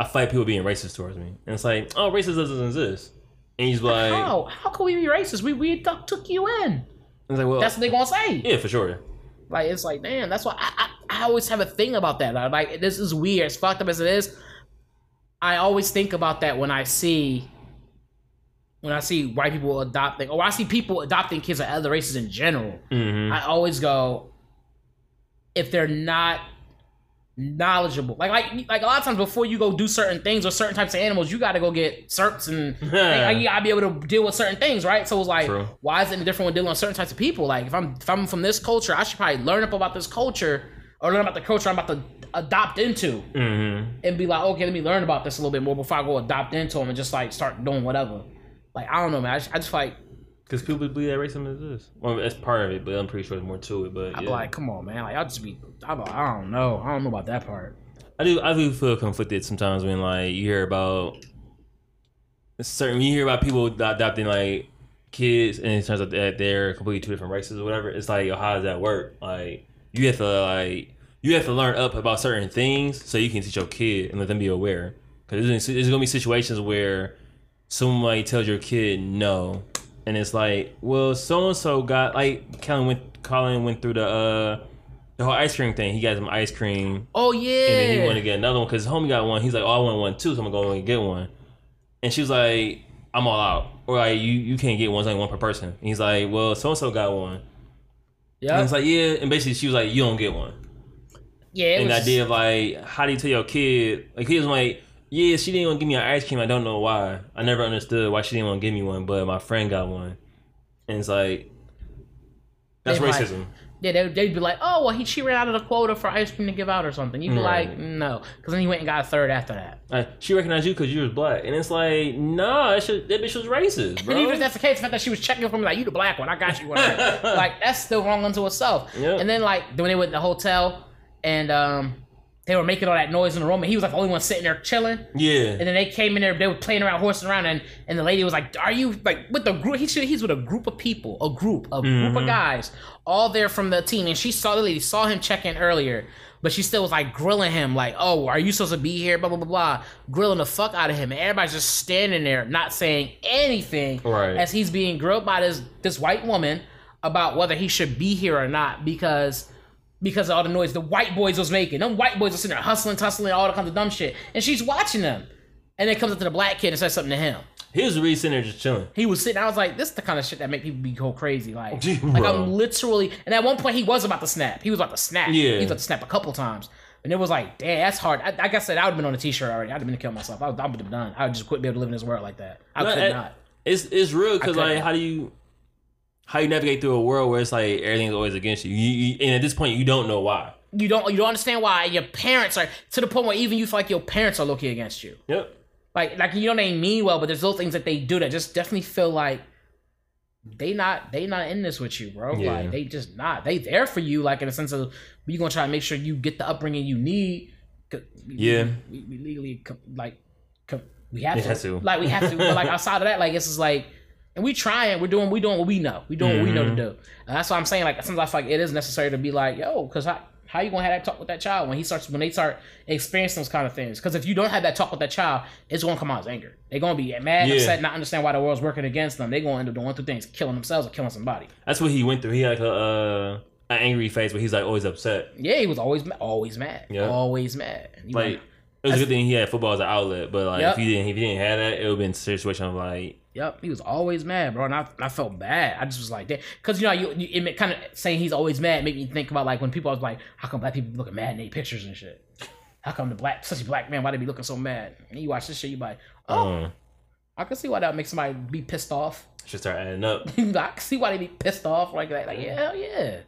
A: I fight people being racist towards me, and it's like, oh, racism doesn't exist. And he's like,
B: how how can we be racist? We we took took you in.
A: it's like, well,
B: That's what they gonna say.
A: yeah, for sure.
B: Like it's like, damn, that's why I, I, I always have a thing about that. Like, Like this is weird, as fucked up as it is. I always think about that when I see when I see white people adopting or I see people adopting kids of other races in general.
A: hmm
B: I always go, if they're not knowledgeable, like like like a lot of times before you go do certain things or certain types of animals, you got to go get certs and (laughs) like, you gotta be able to deal with certain things, right? So it's like,
A: True.
B: why is it any different when dealing with certain types of people? Like if I'm if I'm from this culture, I should probably learn up about this culture or learn about the culture I'm about to adopt into
A: hmm
B: and be like, okay, let me learn about this a little bit more before I go adopt into them and just like start doing whatever. Like I don't know, man. I just, I just like
A: Because people believe that racism exists. Well, that's part of it, but I'm pretty sure there's more to it. But
B: I'm
A: yeah.
B: like, come on, man. Like I'll just be, I'm like, I don't know, I don't know about that part.
A: I do I do feel conflicted sometimes when like you hear about certain you hear about people adopting like kids and it turns out that they're completely two different races or whatever. It's like how does that work? Like you have to like you have to learn up about certain things so you can teach your kid and let them be aware. Because there's, there's gonna be situations where somebody tells your kid no, and it's like, well, so and so got like Colin went Colin went through the uh the whole ice cream thing. He got some ice cream
B: Oh yeah.
A: and then he wanted to get another one because his homie got one. He's like, oh, I want one too, so I'm gonna go and get one. And she was like, I'm all out. Or like, you, you can't get one, it's only one per person. And he's like, well, so and so got one.
B: yeah,
A: And it's like, yeah. And basically, she was like, you don't get one.
B: yeah.
A: And the
B: was,
A: idea of like, how do you tell your kid? Like, he was like, yeah, she didn't want to give me an ice cream. I don't know why. I never understood why she didn't want to give me one, but my friend got one. And it's like, that's
B: They
A: racism.
B: Yeah, they, they'd be like, oh, well, he she ran out of the quota for ice cream to give out or something. You'd be
A: Right.
B: like, no, because then he went and got a third after that.
A: Like, she recognized you because you was black. And it's like, no, that, shit, that bitch was racist, bro.
B: And even if that's the case, the fact that she was checking for me, like, you the black one, I got you. Whatever. (laughs) like, that's still wrong unto itself.
A: Yep.
B: And then, like, when they went to the hotel and um, they were making all that noise in the room, and he was like the only one sitting there chilling.
A: yeah.
B: And then they came in there, they were playing around, horsing around, and, and the lady was like, "Are you like with the group?" He should, he's with a group of people, a group, a group of mm-hmm. guys, all there from the team. And she saw the lady, saw him check in earlier, but she still was like grilling him, like, "Oh, are you supposed to be here?" Blah blah blah blah, grilling the fuck out of him. And everybody's just standing there, not saying anything,
A: Right.
B: as he's being grilled by this this white woman about whether he should be here or not because because of all the noise the white boys was making. Them white boys was sitting there hustling, tussling, all the kinds of dumb shit. And she's watching them. And then comes up to the black kid and says something to him.
A: He was really sitting there just chilling.
B: He was sitting. I was like, this is the kind of shit that make people be go crazy. Like,
A: Gee, (laughs)
B: like. I'm literally. And at one point, he was about to snap. He was about to snap.
A: Yeah.
B: he was about to snap a couple times. And it was like, damn, that's hard. I, like I said, I would have been on a t-shirt already. I'd have been to kill myself. I would have been done. I would just quit being able to live in this world like that. I
A: No,
B: could
A: I-
B: not.
A: It's it's real because like how do you how you navigate through a world where it's like everything's always against you. You, you and at this point you don't know why.
B: You don't. You don't understand why your parents are to the point where even you feel like your parents are looking against you.
A: Yep.
B: Like, like you know they mean well, but there's little things that they do that just definitely feel like they not they not in this with you, bro.
A: Yeah.
B: Like they just not. They there for you, like in a sense of we gonna try to make sure you get the upbringing you need. 'Cause we-
A: Yeah.
B: we, we legally like we have to.
A: have to.
B: like we have to. but like (laughs) outside of that, like it's just like. And we trying, we're doing, we doing what we know. We doing what we know to
A: Mhm.
B: do. And that's why I'm saying, like, sometimes I feel like it is necessary to be like, yo, because how, how you gonna have that talk with that child when he starts, when they start experiencing those kind of things? Because if you don't have that talk with that child, it's gonna come out as anger. They're gonna be mad,
A: Yeah.
B: upset, not understand why the world's working against them. They're gonna end up doing two things: killing themselves or killing somebody.
A: That's what he went through. He had like a uh, an angry face where he's like always upset.
B: Yeah, he was always, always mad,
A: Yeah.
B: always mad.
A: Like it was a good thing he had football as an outlet, but like
B: Yep.
A: if he didn't if he didn't have that, it would have been a situation of like
B: Yep, he was always mad, bro, and I, I felt bad. I just was like, because you know, you, you it kind of saying he's always mad made me think about like when people was like, how come black people looking mad in their pictures and shit? How come the black such a black man why they be looking so mad? And you watch this shit, you be like, oh,
A: um
B: I can see why that makes somebody be pissed off.
A: should start adding up. (laughs)
B: I can see why they be pissed off like that. Like, yeah, hell yeah.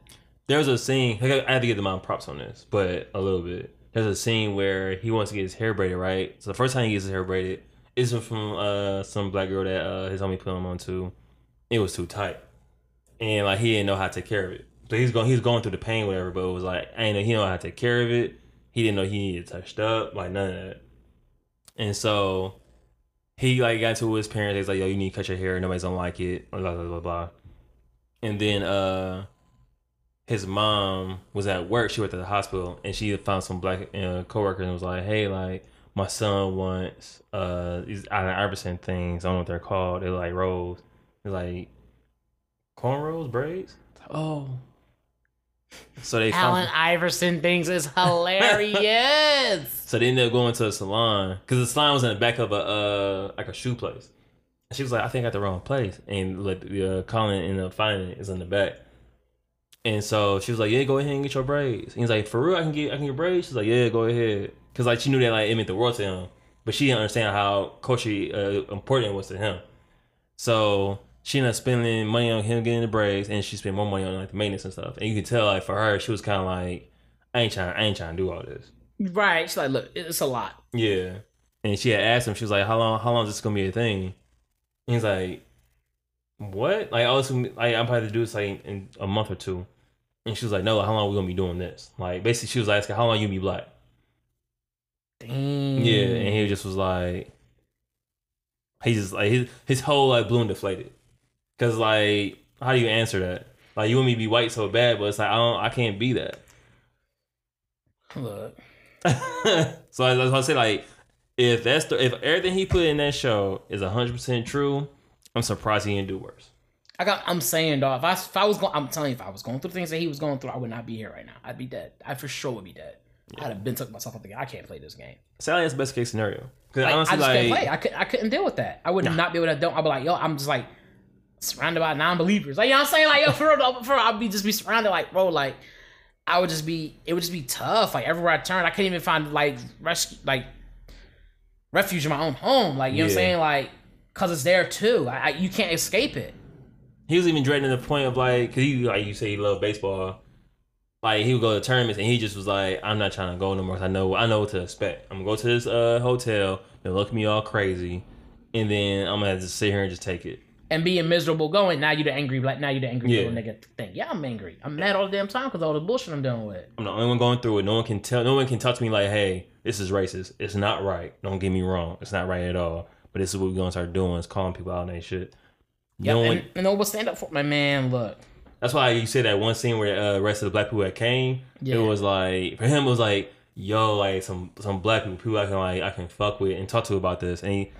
A: There was a scene. I had to give the mom props on this, but a little bit. There's a scene where he wants to get his hair braided, right? So the first time he gets his hair braided is from uh, some black girl that uh, his homie put him on to. It was too tight, and like he didn't know how to take care of it. So he's going, he's going through the pain, whatever. But it was like I didn't know he know how to take care of it. He didn't know he needed touched up, like none of that. And so he like got to his parents. He's like, "Yo, you need to cut your hair. Nobody's gonna like it." Blah blah blah blah. And then uh his mom was at work. She worked at the hospital, and she found some black uh, coworkers and was like, "Hey, like my son wants uh these Allen Iverson things. I don't know what they're called. They're like rolls. They're like cornrows, braids.
B: Oh,
A: So they
B: Allen
A: found,
B: Iverson things is hilarious. (laughs)
A: so they ended up going to a salon because the salon was in the back of a uh like a shoe place. And she was like, "I think I got the wrong place," and like the uh, Colin ended up finding it. It's in the back. And so she was like, "Yeah, go ahead and get your braids." And he's like, "For real, I can get I can get braids." She's like, "Yeah, go ahead," because like she knew that like it meant the world to him, but she didn't understand how culturally uh, important it was to him. So she ended up spending money on him getting the braids, and she spent more money on like the maintenance and stuff. And you could tell like for her, she was kind of like, "I ain't trying, I ain't trying to do all this."
B: right? She's like, look, it's a lot.
A: Yeah. And she had asked him, she was like, "How long? How long is this gonna be a thing?" And he's like, "What? Like, also, like, I'm probably to do this like in a month or two. And she was like, "No, how long are we gonna be doing this?" Like, basically, she was asking, "How long you gonna be black?"
B: Dang.
A: Yeah, and he just was like, he just like his his whole like balloon deflated, cause like, how do you answer that? Like, you want me to be white so bad, but it's like I don't, I can't be that.
B: Look, (laughs)
A: so I, I say like if that's the, if everything he put in that show is hundred percent true, I'm surprised he didn't do worse.
B: I got. I'm saying, dog. If I, if I was going, I'm telling you, if I was going through the things that he was going through, I would not be here right now. I'd be dead. I for sure would be dead. I'd have been took myself up thinking I can't play this game.
A: Sadly, that's the best case scenario. Because
B: Like,
A: honestly,
B: I just couldn't play. I could. I couldn't deal with that. I would not be able to. Don't. I'd be like, yo, I'm just like surrounded by non-believers. Like you know what I'm saying? Like yo, for real, for real, I'd be just be surrounded like, bro, like I would just be. It would just be tough. Like everywhere I turned, I couldn't even find like rescue, like refuge in my own home. Like you know what I'm saying? Like because it's there too. I, I, you can't escape it.
A: he was even dreading the point of like, cause he like you say he loved baseball. Like he would go to tournaments and he just was like, I'm not trying to go no more. 'cause I know I know what to expect. I'm gonna go to this uh, hotel. They'll look at me all crazy, and then I'm gonna have to sit here and just take it.
B: and being miserable going. Now you the angry black. Now you the angry
A: Yeah.
B: little nigga thing. Yeah, I'm angry. I'm mad all the damn time because all the bullshit I'm dealing with.
A: I'm the only one going through it. No one can tell. No one can talk to me like, "Hey, this is racist. It's not right. Don't get me wrong. It's not right at all." But this is what we're gonna start doing: is calling people out on their shit.
B: Yeah,
A: no
B: and,
A: one.
B: and no one stand up for my man. Look,
A: That's why you said that one scene where uh, rest of the black people that came.
B: Yeah.
A: It was like for him, it was like, "Yo, like some some black people, people I can like I can fuck with and talk to about this." And he,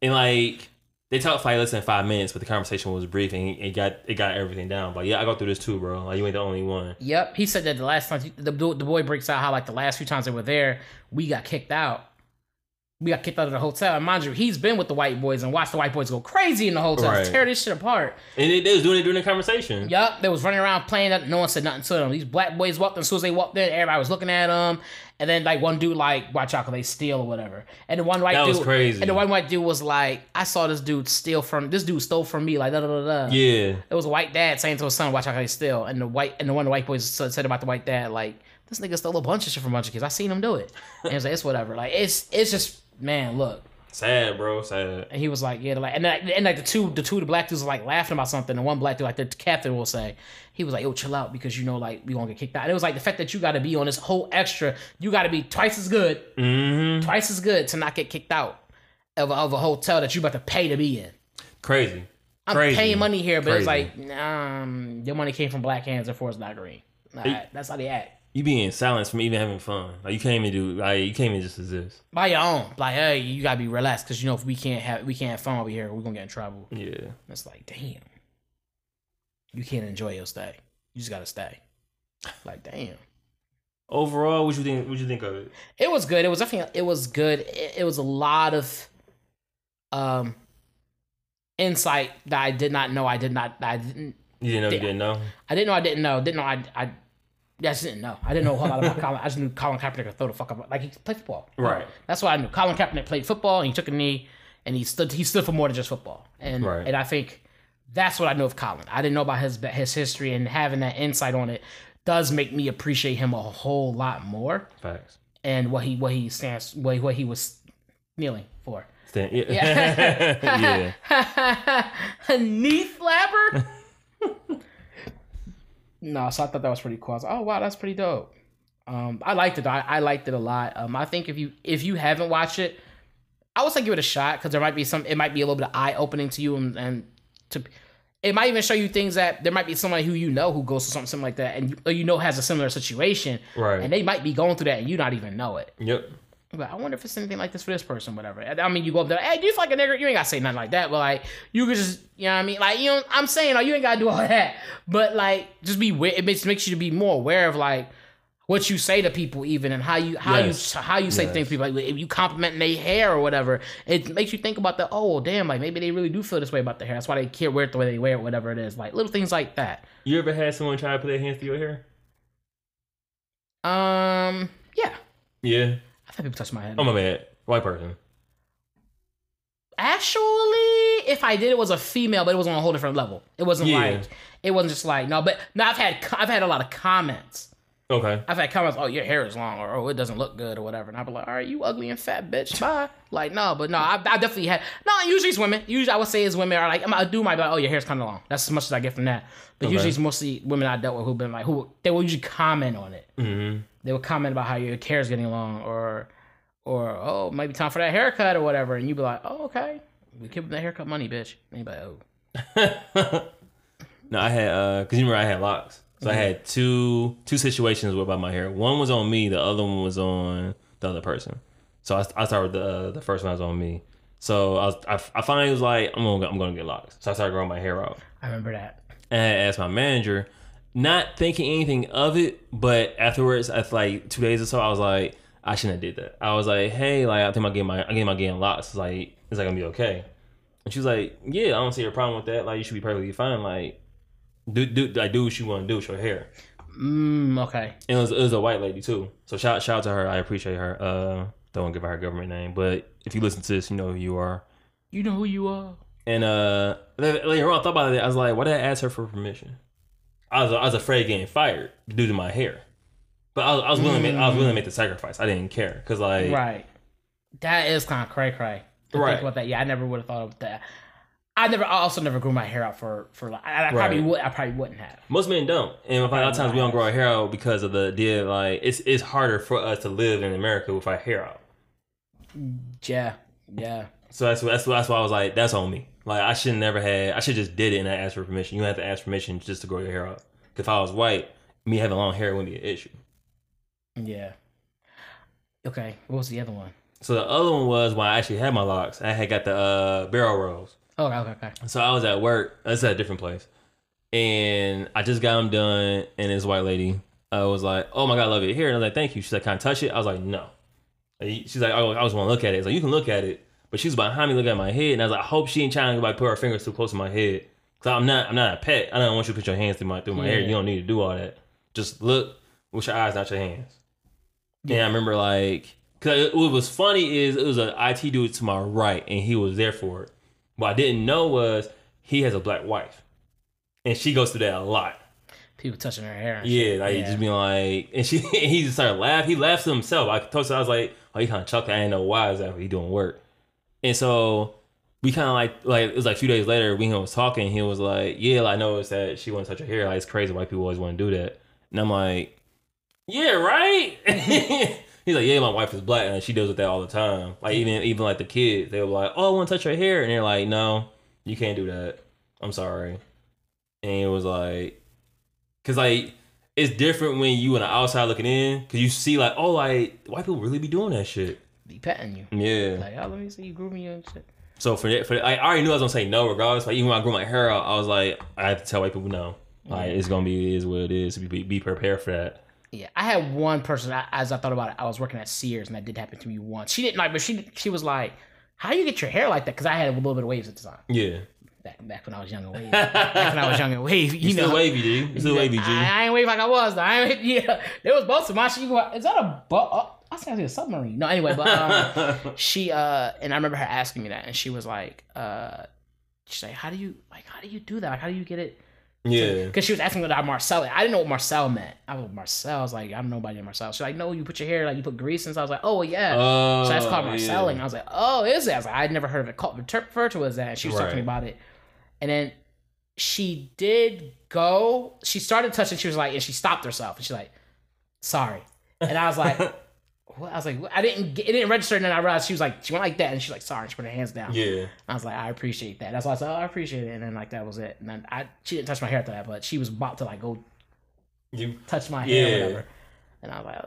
A: and like they talked for like less than five minutes, but the conversation was brief and it got it got everything down. But yeah, I go through this too, bro. Like you ain't the only one.
B: Yep, he said that the last time the, the boy breaks out how like the last few times they were there, we got kicked out, we got kicked out of the hotel. And mind you, he's been with the white boys and watched the white boys go crazy in the hotel,
A: Right.
B: tear this shit apart.
A: And they, they was doing it during the conversation.
B: Yup, they was running around playing that. No one said nothing to them. These black boys walked in. As soon as they walked in, everybody was looking at them. And then like one dude like, watch out, cause they steal or whatever. And the one white
A: That
B: dude,
A: was crazy.
B: And the one white dude was like, I saw this dude steal from this dude stole from me. Like da da da da.
A: Yeah.
B: It was a white dad saying to his son, "Watch out, how they steal." And the white and the one the white boys said about the white dad, like, "This nigga stole a bunch of shit from a bunch of kids. I seen him do it." And was like, "It's whatever." Like it's it's just man, look.
A: Sad, bro. Sad.
B: And he was like, "Yeah," like and then, and like the two the two the black dudes was like laughing about something. And one black dude, like the captain, will say, he was like, "Yo, chill out because you know like we gonna get kicked out." And it was like the fact that you got to be on this whole extra, you got to be twice as good,
A: Mm-hmm.
B: twice as good to not get kicked out of a, of a hotel that you about to pay to be in.
A: Crazy.
B: I'm
A: Crazy.
B: paying money here, but it's like, um, your money came from black hands, therefore it's not green. Nah, that's how they act.
A: You being in silence from even having fun. Like you can't even do. Like you can't even just exist.
B: By your own, like, hey, you gotta be relaxed because you know if we can't have we can't have fun over here, we're gonna get in trouble.
A: Yeah.
B: It's like, damn, you can't enjoy your stay. You just gotta stay. Like, damn,
A: Overall, what you think? What you think of it?
B: it was good. It was definitely it was good. It, it was a lot of um insight that I did not know. I did not. I didn't.
A: You didn't know. You didn't know.
B: I didn't know. I didn't know. Didn't know. I. I yeah, I just didn't know. I didn't know a whole lot about Colin. I just knew Colin Kaepernick could throw the fuck up. Like he played football.
A: Right.
B: That's what I knew. Colin Kaepernick played football and he took a knee and he stood. He stood for more than just football. And
A: Right.
B: and I think that's what I know of Colin. I didn't know about his his history and having that insight on it does make me appreciate him a whole lot more
A: Facts.
B: and what he what he stands what, what he was kneeling for.
A: Stand, yeah. yeah. (laughs) (laughs)
B: a knee flapper. (laughs) no, so I thought that was pretty cool. I was like, oh wow, that's pretty dope. Um, I liked it. I, I liked it a lot. Um, I think if you if you haven't watched it, I would say give it a shot because there might be some. It might be a little bit eye opening to you and, and to. It might even show you things that there might be somebody who you know who goes through something, something like that, and you, or you know has a similar situation,
A: Right.
B: and they might be going through that and you not even know it.
A: Yep.
B: But I wonder if it's anything like this for this person, whatever. I mean, you go up there, hey, do you feel like a nigger? You ain't gotta say nothing like that, but like, you could just, you know what I mean? Like, you know, I'm saying, oh, you ain't gotta do all (laughs) that, but like, just be, it makes makes you to be more aware of like what you say to people, even and how you how
A: Yes.
B: you how you say
A: Yes.
B: things to people. Like, if you compliment their hair or whatever, it makes you think about the, oh, damn, like maybe they really do feel this way about their hair. That's why they care wear it the way they wear it, whatever it is. Like little things like that.
A: You ever had someone try to put their hands through your hair?
B: Um, yeah,
A: Yeah.
B: I thought people touch my head.
A: Oh my bad. White person.
B: Actually, if I did, it was a female, but it was on a whole different level. It wasn't
A: Yeah.
B: like it wasn't just like no, but no. I've had I've had a lot of comments.
A: Okay.
B: I've had comments, oh your hair is long, or oh it doesn't look good, or whatever. And I'd be like, all right, you ugly and fat bitch, (laughs) bye. like no, but no, I, I definitely had no. Usually it's women. Usually I would say it's women are like I do might be like, oh your hair's kind of long. That's as much as I get from that. But
A: Okay.
B: usually it's mostly women I dealt with who've been like who they will usually comment on it.
A: Mm-hmm.
B: They would comment about how your hair is getting long, or or oh maybe time for that haircut or whatever, and you'd be like, oh okay, we give them that haircut money, bitch. And you'd be like, oh. (laughs)
A: no, I had uh, cause you remember I had locks, so I had two two situations about my hair. One was on me, the other one was on the other person. So I, I started with the uh, the first one was on me. So I was I, I finally was like I'm gonna I'm gonna get locks. So I started growing my hair out.
B: I remember that.
A: And I asked my manager, not thinking anything of it, but afterwards, after like two days or so, I was like, I shouldn't have did that. I was like, hey, like I think I get my I get my getting locks. It's like is that gonna be okay? And she was like, yeah, I don't see a problem with that. Like you should be perfectly fine. Like do do like do what you want to do with your hair.
B: Mm, okay.
A: And it was, it was a white lady too. So shout shout out to her. I appreciate her. Uh, don't give her her government name, but if you listen to this, you know who you are.
B: You know who you are.
A: And uh, later on, I thought about it. I was like, why did I ask her for permission? I was I was afraid of getting fired due to my hair, but I was, I was willing to make, I was willing to make the sacrifice. I didn't care because like
B: Right. That is kind of cray cray.
A: Right.
B: Think about that. Yeah, I never would have thought of that. I never. I also never grew my hair out for for. like- I, I probably
A: Right.
B: would. I probably wouldn't have.
A: most men don't, and a lot of times we don't grow our hair out because of the idea like it's it's harder for us to live in America with our hair out.
B: Yeah. Yeah.
A: So that's that's that's why I was like, that's on me. Like I should never had. I should just did it and I asked for permission. You have to ask permission just to grow your hair out. If I was white, me having long hair wouldn't be an issue.
B: Yeah. Okay. What was the other one?
A: So the other one was when I actually had my locks. I had got the uh, barrel rolls.
B: Oh, okay. Okay.
A: So I was at work. That's at a different place, and I just got them done. And this white lady, I was like, "Oh my god, I love your hair." And I was like, "Thank you." She's like, "Can I touch it?" I was like, "No." She's like, oh, I just want to look at it. It's like you can look at it, but she was behind me looking at my head, and I was like, I hope she ain't trying to like put her fingers too close to my head. Cause I'm not, I'm not a pet. I don't want you to put your hands through my through my hair. You don't need to do all that. Just look with your eyes, not your hands. Yeah, And I remember like, cause what was funny is it was an IT dude to my right, and he was there for it. What I didn't know was he has a black wife, and she goes through that a lot.
B: People touching her hair. and
A: Yeah,
B: shit.
A: like just being like, and she, (laughs) and he just started laughing. He laughs to himself. I told her, I was like, oh, he kind of chuckling. I didn't know why exactly he doing work, and so we kind of like, like it was like a few days later. We was talking. He was like, yeah, I noticed that she to touch her hair. Like it's crazy. White people always want to do that, and I'm like, yeah, right. (laughs) He's like, yeah, my wife is black and she deals with that all the time. Like even even like the kids, they were like, oh, I want to touch her hair, and they're like, no, you can't do that. I'm sorry. And it was like, cause like it's different when you on the outside looking in, cause you see like, oh, like white people really be doing that shit.
B: Be petting you.
A: Yeah.
B: Like, oh, let me see you grooming you and shit.
A: So for that, for that, I already knew I was gonna say no regardless. Like even when I grew my hair out, I was like, I have to tell white people no. Like it's gonna be it is what it is. Be be prepared for that.
B: Yeah, I had one person. I, as I thought about it, I was working at Sears, and that did happen to me once. She didn't like, but she she was like, "How do you get your hair like that?" Because I had a little bit of waves at the time.
A: Yeah.
B: Back back when I was young and wavy. back when I was young and wavy, (laughs) you,
A: You
B: know.
A: still wavy, G. You still wavy, G.
B: I, I ain't wavy like I was though. I ain't, (laughs) yeah, there was both of my go, Is that a boat? Uh, Oh, I said a submarine. No, anyway, but um, (laughs) she uh, and I remember her asking me that, and she was like, uh, she's like, "How do you like? How do you do that? Like, how do you get it?"
A: yeah.
B: Because she was asking about Marcel. I didn't know what Marcel meant. I was Marcel. I was like, I don't know about Marcel. She's like, no, you put your hair like you put grease. And so I was like, oh yeah.
A: Oh,
B: so that's called
A: yeah.
B: Marcelling. I was like, oh, is it? I was like, I'd never heard of it called referred to as that. And she was talking
A: Right.
B: about it. And then she did go. She started touching. She was like, and she stopped herself. And she's like, sorry. And I was like, (laughs) what? I was like, I didn't. Get, it didn't register. And then I realized she was like, she went like that, and she's like, sorry. And she put her hands down.
A: Yeah.
B: I was like, I appreciate that. That's why I said, oh, I appreciate it. And then like that was it. And then I she didn't touch my hair after that, but she was about to like go
A: You
B: touch my hair or
A: Yeah.
B: whatever. And I was like,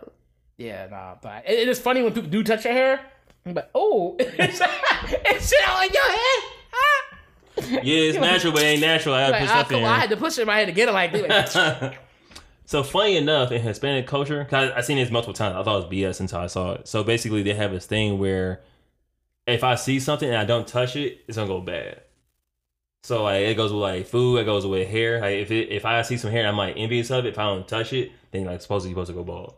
B: yeah, nah. But it, it is funny when people do touch your hair. But oh, (laughs) it's, it's shit on your head. Ah.
A: Yeah, it's (laughs) natural, but it ain't natural. I had to
B: Like,
A: stuff
B: come I had to push it in my head to get it like this. (laughs)
A: so funny enough, in Hispanic culture, I, I seen this multiple times. I thought it was BS until I saw it. So basically, they have this thing where if I see something and I don't touch it, it's gonna go bad. So like it goes with like food, it goes with hair. Like if it, if I see some hair, I'm like envious of it. If I don't touch it, then like supposedly you're supposed to go bald.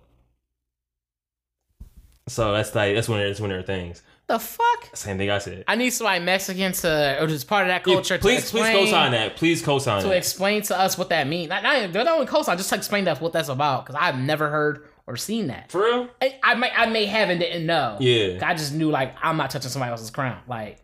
A: So that's like that's one of that's one of their things.
B: The fuck?
A: Same thing I said.
B: I need somebody Mexican to, or just part of that
A: Yeah,
B: culture
A: please,
B: to
A: please
B: explain,
A: co-sign that. Please co-sign it.
B: to
A: that.
B: explain to us what that means. Not, not, not only co-sign, just to explain that what that's about because I've never heard or seen that.
A: For real?
B: I, I may I may have and didn't know.
A: Yeah.
B: I just knew like I'm not touching somebody else's crown. Like,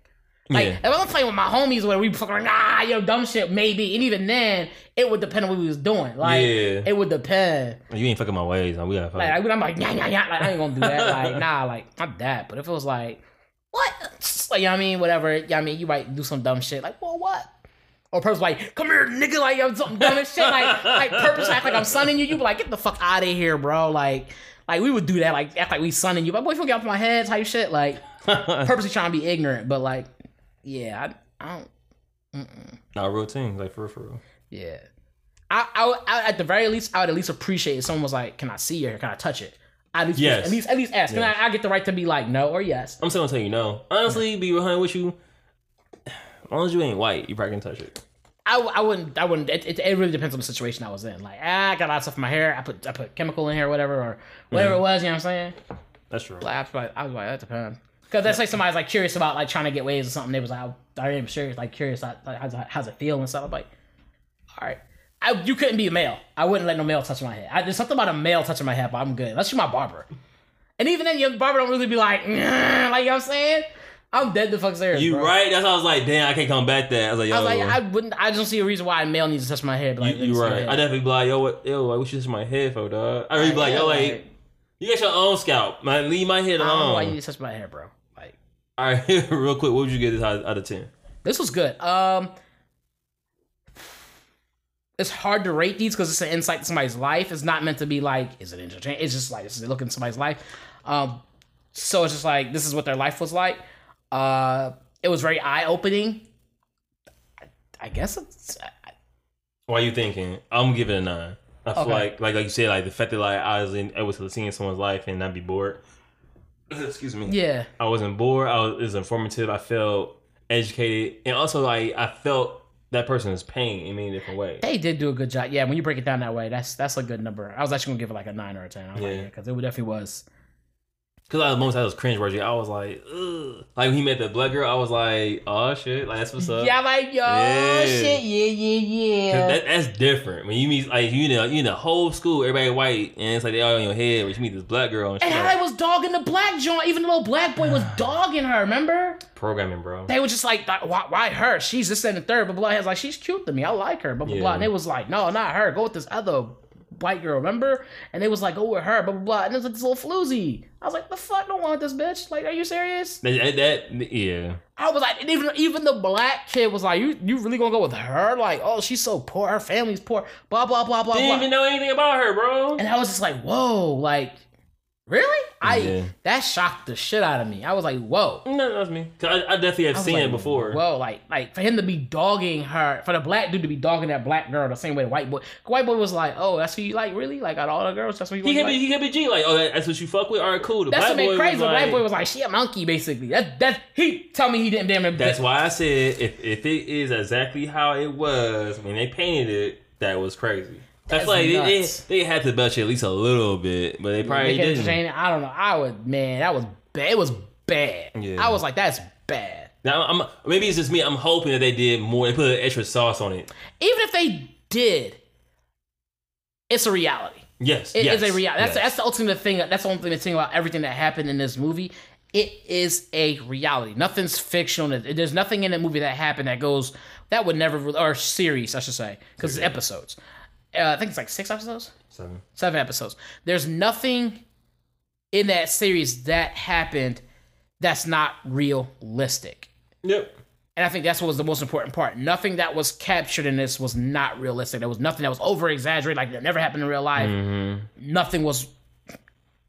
B: like
A: Yeah.
B: if I'm playing with my homies where we fucking nah, yo, dumb shit, maybe. And even then, it would depend on what we was doing. Like,
A: Yeah.
B: it would depend.
A: You ain't fucking my ways. man. We gotta fuck.
B: Like, I'm like, yeah, yeah, yeah. Like, I ain't gonna do that. Like, (laughs) nah, like, not that. But if it was like, what? Like, you know what I mean? Whatever. Yeah, I mean, you might do some dumb shit. Like, well, what? Or purpose like, come here, nigga, like yo, something dumb shit. Like, like purpose act like I'm sunning you. You be like, get the fuck out of here, bro. Like, like we would do that. Like, act like we sunning you. But boy, if you get off my head type shit. Like, (laughs) purposely trying to be ignorant. But like, yeah, I, I don't.
A: Not real things, like for real, for real.
B: Yeah. I, I, I, at the very least, I would at least appreciate if someone was like, "Can I see your hair? Can I touch it?" I at least,
A: Yes.
B: at least, at least ask.
A: Yes.
B: I, I get the right to be like no or yes?
A: I'm still gonna tell you no. Honestly, be real honey with you. As long as you ain't white, you probably can touch it.
B: I, I wouldn't. I wouldn't. It, it, it really depends on the situation I was in. Like, ah, I got a lot of stuff in my hair. I put I put chemical in here, or whatever, or whatever it was. You know what I'm saying?
A: That's true.
B: Like, I was like, I was like that depends. Because that's like somebody's like curious about like trying to get waves or something. They was like, I am serious, like curious, like, how's, how's it feel and stuff. I'm like, all right. I, you couldn't be a male. I wouldn't let no male touch my head. I, there's something about a male touching my head, but I'm good. Unless you're my barber. And even then, your barber don't really be like, like you know what I'm saying. I'm dead the fuck serious.
A: You
B: bro.
A: right? That's why I was like, damn, I can't come back there. I was like, yo,
B: I was like, I wouldn't. I just don't see a reason why a male needs to touch my head. But like,
A: you, you
B: let me see your
A: right. I definitely be like, yo, what, yo, like, what you touch my head for, dog? I really be like, yo, like,
B: like,
A: you got your own scalp, man. Leave my head
B: I don't know why you need to touch my hair, bro. Like,
A: All right, (laughs) real quick, what would you get this out, out of ten?
B: This was good. Um, it's hard to rate these because it's an insight to somebody's life. It's not meant to be like, is it entertaining? It's just like, it's looking at somebody's life. Um, so it's just like this is what their life was like. Uh, it was very eye opening. I, I guess it's. I,
A: Why you thinking? I'm gonna give it a nine. I feel
B: Okay.
A: like, like, like you said, like the fact that like I was in, able to see in someone's life and not be bored. (clears throat) excuse me.
B: Yeah,
A: I wasn't bored. I was, it was informative. I felt educated, and also like I felt that person is paying in many different ways.
B: they did do a good job. Yeah, when you break it down that way, that's that's a good number. I was actually gonna give it like a nine or a ten. I was like,
A: Yeah.
B: yeah, because it definitely was.
A: Because I was moments I was cringe worthy. I was like, Ugh. like when he met the black girl, I was like, oh shit, like that's what's up.
B: Yeah, like yo,
A: Yeah.
B: shit, yeah, yeah,
A: 'Cause
B: yeah.
A: That, that's different. When you meet like you know you in the whole school, everybody white, and it's like they all in your head. But you meet this black girl and
B: and how
A: like,
B: they was dogging the black joint, even the little black boy was (sighs) dogging her. Remember?
A: programming, bro.
B: They were just like, why, why her? She's this and the third. But blah, blah. like, she's cute to me. I like her. Blah blah blah.
A: Yeah.
B: And it was like, no, not her. Go with this other white girl. Remember? And they was like, go with her. Blah blah blah. And it was like this little floozy. I was like, the fuck, don't want this bitch. Like, are you serious?
A: That, that, that- yeah.
B: I was like, even even the black kid was like, you you really gonna go with her? Like, oh, she's so poor. Her family's poor. Blah blah blah blah
A: Didn't
B: blah.
A: even know anything about her, bro.
B: And I was just like, whoa, like, really? I
A: Yeah.
B: that shocked the shit out of me. I was like, whoa.
A: No, that's me. 'Cause I, I definitely have
B: I
A: seen
B: like,
A: it before.
B: Whoa, like, like for him to be dogging her, for the black dude to be dogging that black girl the same way the white boy. White boy was like, oh, that's who you like, really? Like, out of all the girls, that's what you
A: he
B: want.
A: could be, he could be G like, oh, that's what you fuck with. All right, cool. The
B: That's
A: black
B: what made
A: boy
B: crazy.
A: was
B: The
A: like,
B: black boy was like, she a monkey, basically. That that he tell me he didn't damn it.
A: That's why I said if if it is exactly how it was when they painted it, that was crazy. I
B: That's
A: feel like they, they, they had to belch at least a little bit, but they probably didn't.
B: I don't know. I would, man, that was bad. It was bad.
A: Yeah.
B: I was like, that's bad.
A: Now I'm maybe it's just me. I'm hoping that they did more. They put an extra sauce on it.
B: Even if they did, it's a reality.
A: Yes,
B: It is
A: yes,
B: a reality. That's
A: yes.
B: that's the ultimate thing. That's the ultimate thing about everything that happened in this movie. It is a reality. Nothing's fictional. There's nothing in the movie that happened that goes that would never or series, I should say, because it's episodes. Uh, I think it's like six episodes,
A: Seven.
B: seven episodes. There's nothing in that series that happened that's not realistic.
A: Yep.
B: And I think that's what was the most important part. Nothing that was captured in this was not realistic. There was nothing that was over exaggerated, like that never happened in real life.
A: Mm-hmm.
B: Nothing was.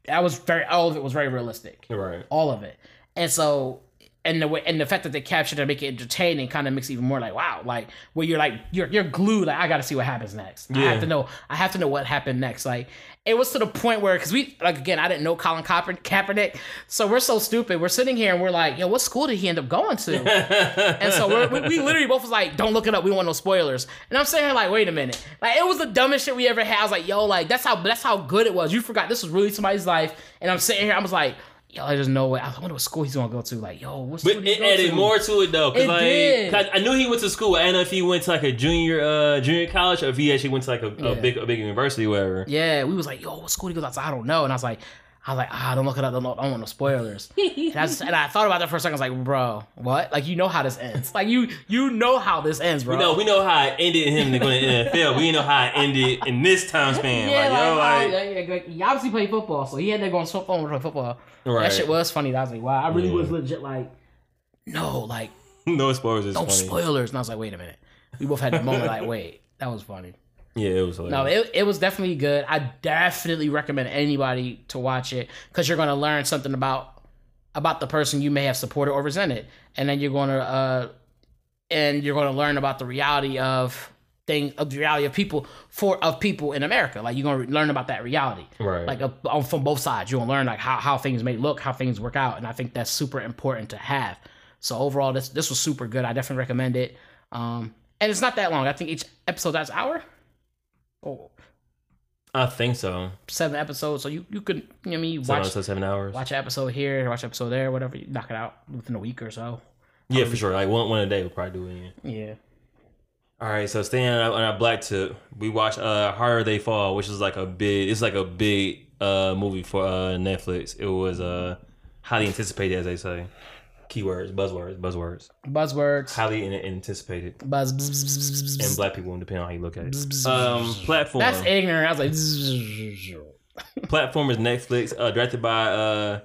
B: That was very. All of it was very realistic.
A: Right.
B: All of it. And so, and the way, and the fact that they captured it, and make it entertaining, kind of makes it even more like wow, like where you're like you're you're glued. Like I got to see what happens next. I have to know. I have to know what happened next. Like it was to the point where because we like again, I didn't know Colin Kaeper- Kaepernick, so we're so stupid. We're sitting here and we're like, yo, what school did he end up going to? (laughs) And so we're, we, we literally both was like, don't look it up. We want no spoilers. And I'm sitting here like, wait a minute. Like it was the dumbest shit we ever had. I was like, yo, like that's how that's how good it was. You forgot this was really somebody's life. And I'm sitting here, I was like, yo, I just know what I wonder what school he's gonna go to. Like, yo, what school
A: But it added
B: to?
A: more to it though, cause
B: It
A: like
B: did.
A: 'cause I knew he went to school. I don't know if he went to like a junior uh junior college or if he actually went to like a, a big a big university, or whatever.
B: Yeah, we was like, yo, what school he goes to? I was like, I don't know. And I was like, I was like, ah, don't look it up. Don't, don't want no spoilers. (laughs) and, I just, and I thought about that for a second. I was like, bro, what? Like, you know how this ends. Like, you you know how this ends, bro.
A: We know we know how it ended in him going to NFL. We know how it ended in this time span.
B: Yeah,
A: like, yo,
B: like,
A: like,
B: like, like, like, he obviously played football, so he had to go on football phone to play football.
A: Right.
B: That shit was funny. I was like, wow, I really
A: Yeah.
B: was legit like, no, like, (laughs)
A: no spoilers
B: no
A: funny.
B: spoilers. And I was like, wait a minute. We both had the moment like, wait, that was funny.
A: Yeah, it was hilarious.
B: No, it, it was definitely good. I definitely recommend anybody to watch it because you're going to learn something about about the person you may have supported or resented, and then you're going to uh, and you're going to learn about the reality of thing of the reality of people for of people in America. Like you're going to learn about that reality,
A: Right.
B: Like on from both sides, you're going to learn like how how things may look, how things work out, and I think that's super important to have. So overall, this this was super good. I definitely recommend it. Um, and it's not that long. I think each episode that's hour. Oh,
A: I think so.
B: seven episodes, so you you could you know I mean watch
A: so seven hours.
B: watch an episode here, watch an episode there, whatever. You knock it out within a week or so.
A: Yeah, for sure. Like one one a day, we'll probably do it. Yeah.
B: Yeah.
A: All right, so staying on our, on our black tip, we watched uh Harder They Fall, which is like a big it's like a big uh movie for uh Netflix. It was uh highly anticipated as they say. Keywords, buzzwords, buzzwords.
B: Buzzwords.
A: Highly in- anticipated.
B: Buzz. bzz, bzz, bzz, bzz,
A: And black people depending on how you look at it. Um platform.
B: That's ignorant. I was like, (laughs)
A: platform is Netflix, uh directed by uh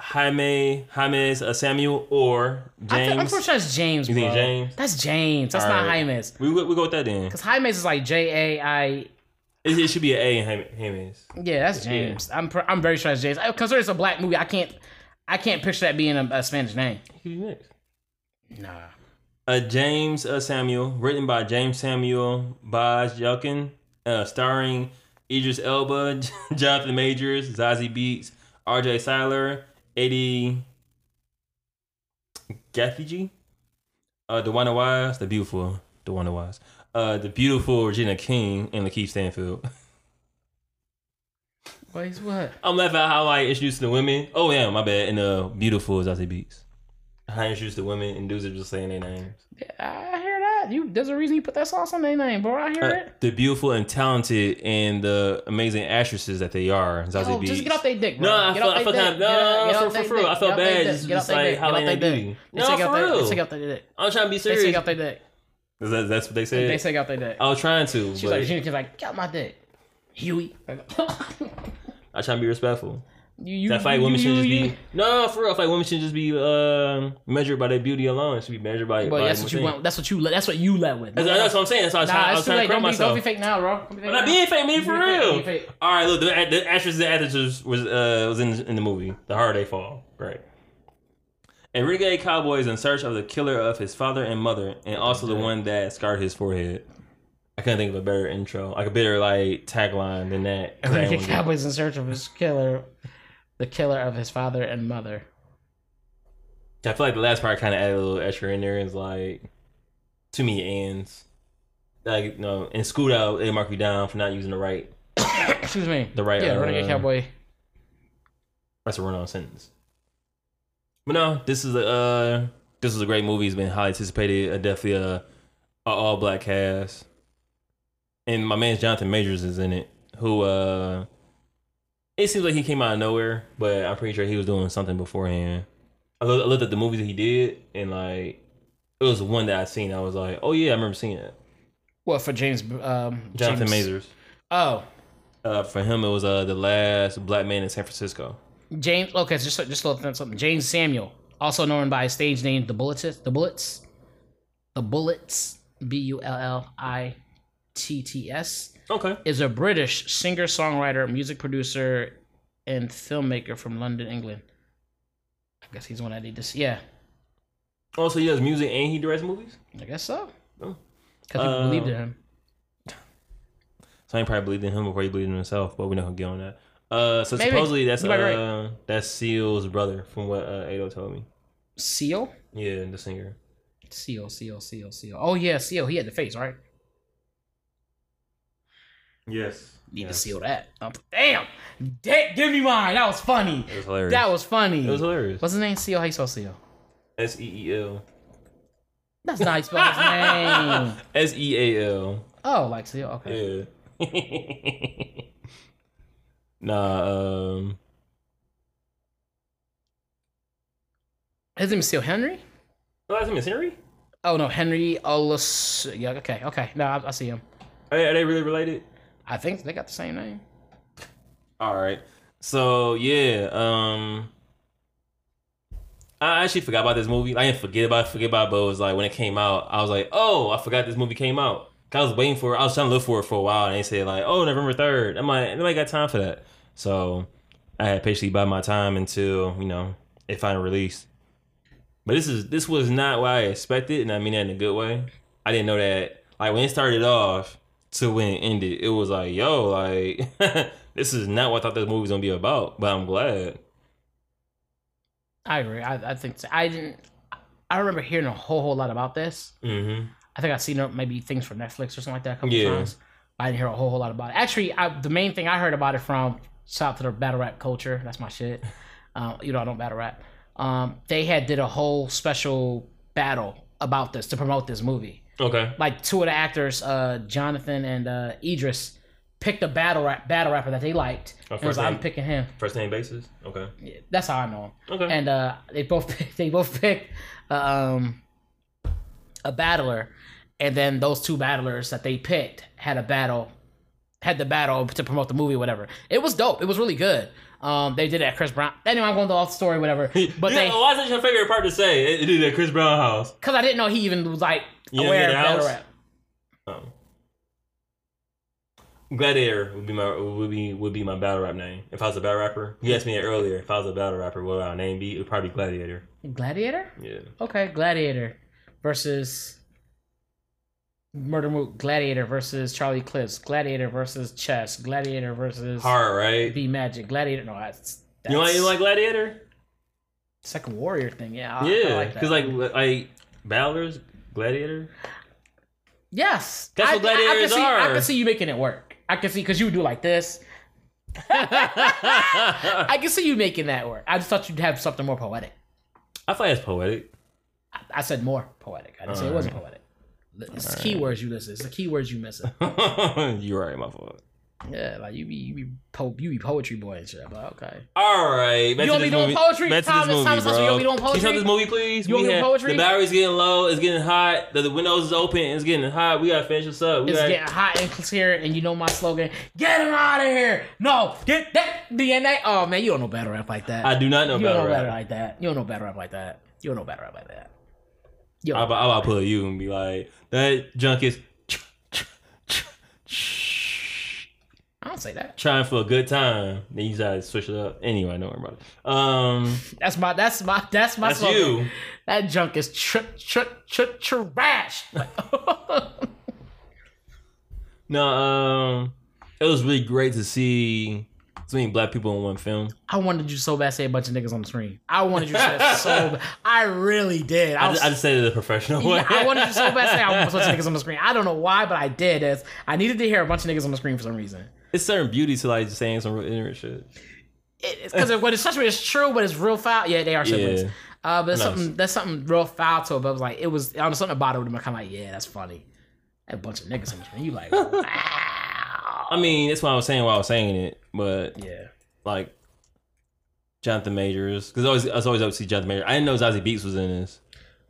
A: Jaime James uh, Samuel or
B: I think, I'm
A: James.
B: pretty sure that's James.
A: You think. James?
B: That's James. That's
A: All
B: not
A: right.
B: Jaime's.
A: we, we we go with that then.
B: Because Jaime's is like J A I.
A: It, it should be an A in Jaime- James.
B: Yeah, that's James. I'm pr- I'm very sure it's James. Because it's a black movie. I can't I can't picture that being a, a Spanish name.
A: He could be next.
B: Nah.
A: Uh, James uh, Samuel, written by James Samuel Baj Yelkin, uh, starring Idris Elba, (laughs) Jonathan Majors, Zazie Beetz, R.J. Cyler, Eddie Gathegi, uh, Dewana Wise, the beautiful Dewana Wise, uh, the beautiful Regina King, and Lakeith Stanfield. (laughs)
B: Wait, what?
A: I'm laughing at how I introduced the women. Oh yeah, my bad. And the beautiful Zazie Beetz. How I introduced the women and dudes are just saying their names.
B: Yeah, I hear that. You there's a reason you put that sauce on their name, bro. I hear
A: Uh,
B: it.
A: the beautiful and talented and the amazing actresses that they are. Zazie
B: Yo,
A: Beetz.
B: just get off their dick, bro.
A: No, I
B: get off
A: I kind of no, no, no, for, for real. I felt bad just, just like
B: dick. Get off
A: highlighting
B: they. They
A: No,
B: say
A: for
B: they-
A: real.
B: Say get off their dick.
A: I'm trying to be serious.
B: They say get off their dick.
A: Is that, that's what they said.
B: They say get off their dick.
A: I was trying to,
B: She's
A: but
B: like, she's like, get off my dick, Huey. (laughs)
A: I try to be respectful.
B: you, you,
A: I feel women should just be no, for real. Like women should just be um measured by their beauty alone. It should be measured by.
B: But
A: by
B: that's what you
A: thing.
B: went. That's what you. That's what you led with.
A: That's, that's what I'm saying. That's why I was
B: Nah,
A: trying, I was trying to correct
B: Don't don't be fake now, bro. Don't be fake now.
A: being fake, me for real.
B: fake.
A: All right, look, the, the actress, the actress was uh was in in the movie, The Harder They Fall. Right. Renegade cowboy is in search of the killer of his father and mother, and also the one that scarred his forehead. I couldn't think of a better intro, like a better like tagline than that. (laughs) I didn't
B: The
A: wanna do-
B: Cowboys in search of his killer, the killer of his father and mother.
A: I feel like the last part kind of added a little extra in there. It's like too many ends. Like you know, in school out, they mark you down for not using the right. (coughs)
B: Excuse me.
A: The right,
B: Yeah,
A: uh,
B: Renegade Cowboy.
A: That's a run on sentence. But no, this is a uh, this is a great movie. It's been highly anticipated. Uh, definitely a, a all black cast, and my man Jonathan Majors is in it. Who uh, it seems like he came out of nowhere, but I'm pretty sure he was doing something beforehand. I looked, I looked at the movies that he did, and like it was one that I seen. I was like, oh yeah, I remember seeing it.
B: What for James? Um,
A: Jonathan
B: James,
A: Majors.
B: Oh,
A: Uh, for him, it was uh the last black man in San Francisco.
B: James. Okay, just just a little something. James Samuel, also known by his stage name The Bullitts. The Bullitts. The Bullitts. B U L L I T T S
A: Okay.
B: is a British singer, songwriter, music producer, and filmmaker from London, England. I guess he's the one I need to see. Yeah,
A: Also, he does music and he directs movies.
B: I guess so.
A: Oh.
B: Because people
A: Um,
B: believed in him.
A: So I probably believed in him before he believed in himself, but we know gonna get on that. Uh, so
B: Maybe.
A: supposedly that's
B: be right.
A: uh that's Seal's brother, from what uh, Ado told me.
B: Seal?
A: Yeah, the singer.
B: Seal, Seal, Seal, Seal. Oh, yeah, Seal. He had the face, right?
A: Yes.
B: Need to seal that. Oh, damn. Da- give me mine. That was funny.
A: It was hilarious.
B: That was funny.
A: it was hilarious.
B: What's his name? Seal? How you spell Seal?
A: S E E L.
B: That's not how you spell his name. (laughs)
A: S E A L.
B: Oh, like Seal. Okay.
A: Yeah. (laughs) nah. Um.
B: His name is Seal Henry?
A: Oh, that's him. Is Henry?
B: Oh, no. Henry Olus. Yeah, okay. Okay. No, I, I see him.
A: Are they, are they really related?
B: I think they got the same name.
A: All right. So yeah, um I actually forgot about this movie. I didn't forget about it, forget about it, but it was like when it came out, I was like, oh, I forgot this movie came out. I was waiting for it. I was trying to look for it for a while, and they said like, oh, November third. I'm like, nobody got time for that. So I had patiently bide my time until you know it finally released. But this is this was not what I expected, and I mean that in a good way. I didn't know that like when it started off to when it ended, it was like, yo, like (laughs) this is not what I thought this movie was gonna be about. But I'm glad.
B: I agree. I, I think so. I didn't. I remember hearing a whole whole lot about this.
A: Mm-hmm.
B: I think I've seen uh, maybe things from Netflix or something like that a couple
A: Yeah.
B: times. I didn't hear a whole whole lot about it. Actually, I, the main thing I heard about it from shout out to the battle rap culture. That's my shit. (laughs) Um, you know I don't battle rap. Um, they had did a whole special battle about this to promote this movie.
A: Okay.
B: Like two of the actors, uh, Jonathan and uh, Idris, picked a battle rap battle rapper that they liked.
A: Oh,
B: and was like, I'm picking him.
A: First name basis. Okay.
B: Yeah, That's how I know him
A: Okay.
B: and uh, they both (laughs) picked, they both picked uh, um, a battler, and then those two battlers that they picked had a battle, had the battle to promote the movie, or whatever. It was dope. It was really good. Um, they did it at Chris Brown. Anyway, I'm going to off the story, whatever. But
A: yeah,
B: they,
A: why is that your favorite part to say? It, it did at Chris Brown house.
B: because I didn't know he even was like
A: You
B: aware of battle rap.
A: Um, Gladiator would be my would be would be my battle rap name. If I was a battle rapper, you asked me that earlier. If I was a battle rapper, what would our name be? It would probably be Gladiator.
B: Gladiator.
A: Yeah.
B: Okay, Gladiator versus Murda Mook. Gladiator versus Charlie Clips. Gladiator versus Chess. Gladiator versus
A: Hard, right?
B: B Magic. Gladiator. No, that's
A: You know, like, you like Gladiator?
B: It's like a warrior thing. Yeah. I,
A: Yeah, because like like Balor's Gladiator.
B: yes,
A: That's
B: I,
A: what gladiators
B: I, I can see, I can see you making it work. I can see because you would do like this. (laughs) I can see you making that work. I just thought you'd have something more poetic.
A: I thought it's poetic.
B: I, I said more poetic. I didn't say it wasn't poetic. It's the keywords you listen. It's the keywords you missing. (laughs)
A: You're right, my fault.
B: Yeah, like you be you be po- you be poetry boy and shit. But okay.
A: All right, back
B: You don't be doing
A: movie.
B: poetry?
A: Back to
B: Thomas,
A: this movie,
B: Thomas,
A: bro.
B: you don't be doing
A: Can you
B: poetry?
A: this movie, please?
B: You don't doing
A: have-
B: poetry?
A: The battery's getting low. It's getting hot. The, the windows is open. It's getting hot. We gotta finish this up. We
B: It's
A: gotta,
B: getting hot and clear, and you know my slogan: "Get him out of here!" No, get that DNA. Oh man, you don't know better rap like that.
A: I do not know
B: you don't know better
A: rap.
B: like that. You don't know better rap like that. You don't know better rap like that.
A: I'm
B: don't
A: about, I'm about pull you and be like, that junk is
B: I don't say that.
A: trying for a good time. Then you gotta switch it up. Anyway, don't worry about it. Um, (laughs)
B: That's my. That's my. That's my
A: that's
B: slogan.
A: you.
B: That junk is tr tr tr trash. (laughs)
A: No, um, it was really great to see so many black people in one film.
B: I wanted you so bad to say a bunch of niggas on the screen. I wanted you to say it so (laughs) bad. I really did. I,
A: I,
B: was,
A: just, I just said it in a professional way.
B: Yeah, I wanted you so bad to say I want a bunch of (laughs) niggas on the screen. I don't know why, but I did. As I needed to hear a bunch of niggas on the screen for some reason.
A: it's certain beauty to like saying some real ignorant shit.
B: It- It's because when it's such it's true, but it's real foul. Yeah, they are siblings.
A: Yeah.
B: Uh, but there's
A: Nice.
B: something there's something real foul to it. But it was like it was know something about it. I'm kind of like, yeah, that's funny. A bunch of niggas on the screen. You like, (laughs) wow.
A: I mean, that's why I was saying while I was saying it, but
B: yeah.
A: like Jonathan Majors, because always I was always up to see Jonathan Majors. I didn't know Zazie Beetz was in this.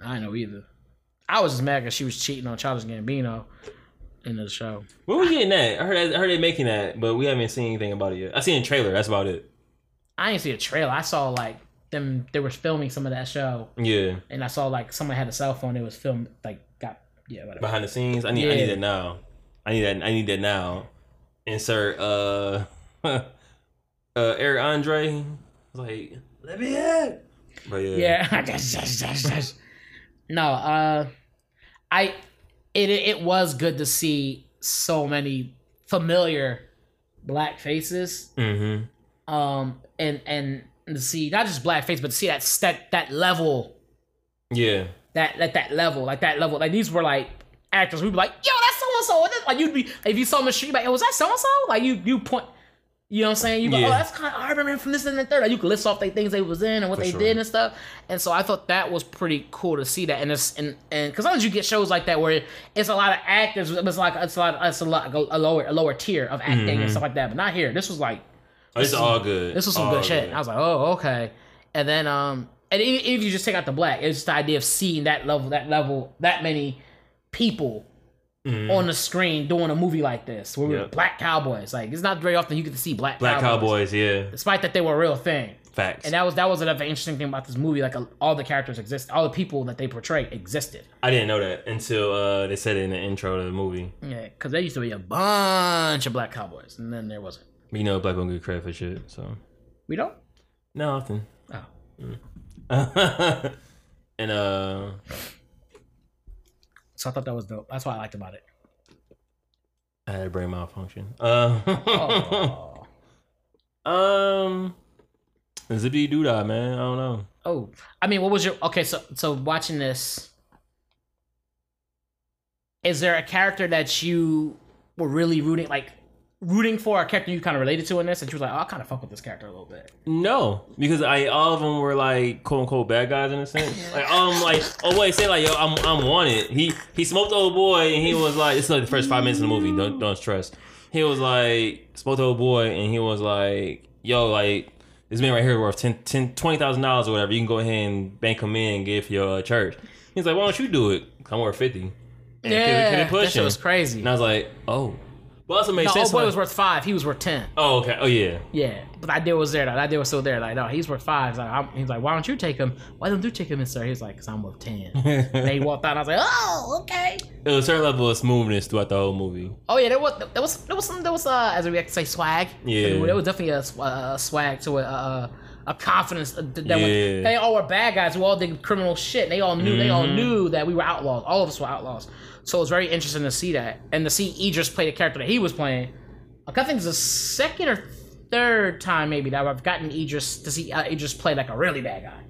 B: I didn't know either. I was just mad because she was cheating on Charles Gambino in the show.
A: Where were we getting that? I heard I heard they making that, but we haven't seen anything about it yet. I seen a trailer. That's about it.
B: I didn't see a trailer. I saw like them. They were filming some of that show,
A: Yeah,
B: and I saw like someone had a cell phone. It was filmed like got yeah whatever.
A: behind the scenes. I need I need that now. I need that. I need that now. Insert uh (laughs) uh Eric Andre. Like let me in. But yeah,
B: Yeah. (laughs) no, uh I it it was good to see so many familiar black faces.
A: Mm-hmm.
B: Um and and to see not just black face, but to see that that that level,
A: Yeah.
B: that at that level, like that level. Like these were like actors we'd be like, yo, that's so and so. Like you'd be if you saw them in the street, like, yo, was that so and so? Like you you point you know what I'm saying? You go,
A: Yeah.
B: oh, that's kind of, I remember him from this and the third. You could list off the things they was in and what
A: For
B: they
A: sure.
B: did and stuff. And so I thought that was pretty cool to see that. And it's and and because sometimes you get shows like that where it's a lot of actors, it's like it's a lot, it's a lot a lower a lower tier of acting
A: Mm-hmm.
B: and stuff like that. But not here. This was like
A: Oh, it's all good.
B: this was some
A: All
B: good shit. I was like, oh, okay. And then, um, and even if you just take out the black, it's just the idea of seeing that level, that level, that many people on the screen doing a movie like this, where we're
A: Mm-hmm.
B: Black cowboys. Like, it's not very often you get to see black
A: Black Cowboys, yeah.
B: despite that they were a real thing.
A: Facts.
B: And that was that was another interesting thing about this movie. Like, all the characters exist, all the people that they portray existed.
A: I didn't know that until uh, they said it in the intro to the movie.
B: Yeah, because there used to be a bunch of black cowboys, and then there wasn't.
A: You know, black don't get credit for shit, so
B: We don't.
A: not often.
B: Oh, (laughs)
A: and uh,
B: so I thought that was dope. That's what I liked about it.
A: I had a brain malfunction. Uh,
B: Oh. (laughs)
A: um, zippy doo dah, man. I don't know.
B: Oh, I mean, what was your okay? So, so watching this, is there a character that you were really rooting, like rooting for, a character you kind of related to in this, and she was like, oh, I kind of fuck with this character a little bit.
A: No, because I all of them were like quote unquote bad guys in a sense. Like um, like oh wait, say like yo, I'm I'm wanted. He he smoked the old boy and he was like, it's like the first five minutes of the movie. Don't don't stress. He was like smoked the old boy and he was like, yo, like this man right here worth ten ten twenty thousand dollars or whatever. You can go ahead and bank him in and give your uh, church. He's like, why don't you do it? I'm worth fifty. And keep it- keep it
B: Yeah, that shit was crazy.
A: And I was like, oh, well, also made
B: No,
A: sense.
B: old boy
A: like-
B: was worth five. He was worth ten.
A: oh, okay. Oh yeah.
B: Yeah, but that deal was there. though. That deal was still there. Like, no, he's worth five. He's like, he's like, why don't you take him? Why don't you take him in, sir? He's like, cause I'm worth ten. (laughs) and he walked out. and I was like, oh, okay.
A: There was a certain level of smoothness throughout the whole movie.
B: Oh yeah, there was there was there was some there was uh as we like to say swag.
A: Yeah.
B: there was definitely a, uh, swag to it. Uh, a confidence that was- they all were bad guys who all did criminal shit. They all knew they all
A: Mhm.
B: knew that we were outlaws. All of us were outlaws. So it was very interesting to see that and to see Idris play the character that he was playing. Like, I think it's the second or third time maybe that I've gotten Idris to see uh, Idris play like a really bad guy.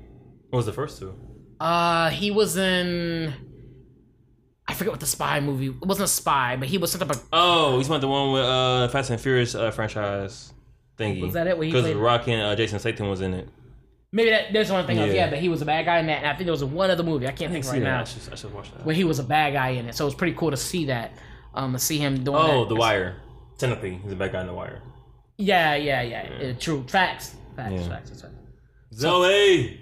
A: What was the first two?
B: Uh, he was in. I forget what the spy movie. It wasn't a spy, but he was some type of.
A: Oh, he's about the one with uh Fast and Furious uh, franchise thingy.
B: Was that it?
A: Because Rock and uh, Jason Statham was in it.
B: Maybe that, there's one thing. Yeah.
A: Yeah.
B: yeah, but he was a bad guy in that. And I think there was one other movie. I can't think
A: See
B: right
A: that.
B: now
A: I should, I should watch that.
B: where he was a bad guy in it. So it was pretty cool to see that. Um, to see him doing.
A: Oh,
B: that.
A: The Wire. Technically, he's a bad guy in The Wire.
B: Yeah, yeah, yeah. Uh, true. Facts. Facts.
A: Yeah.
B: Facts. That's right.
A: Zoe.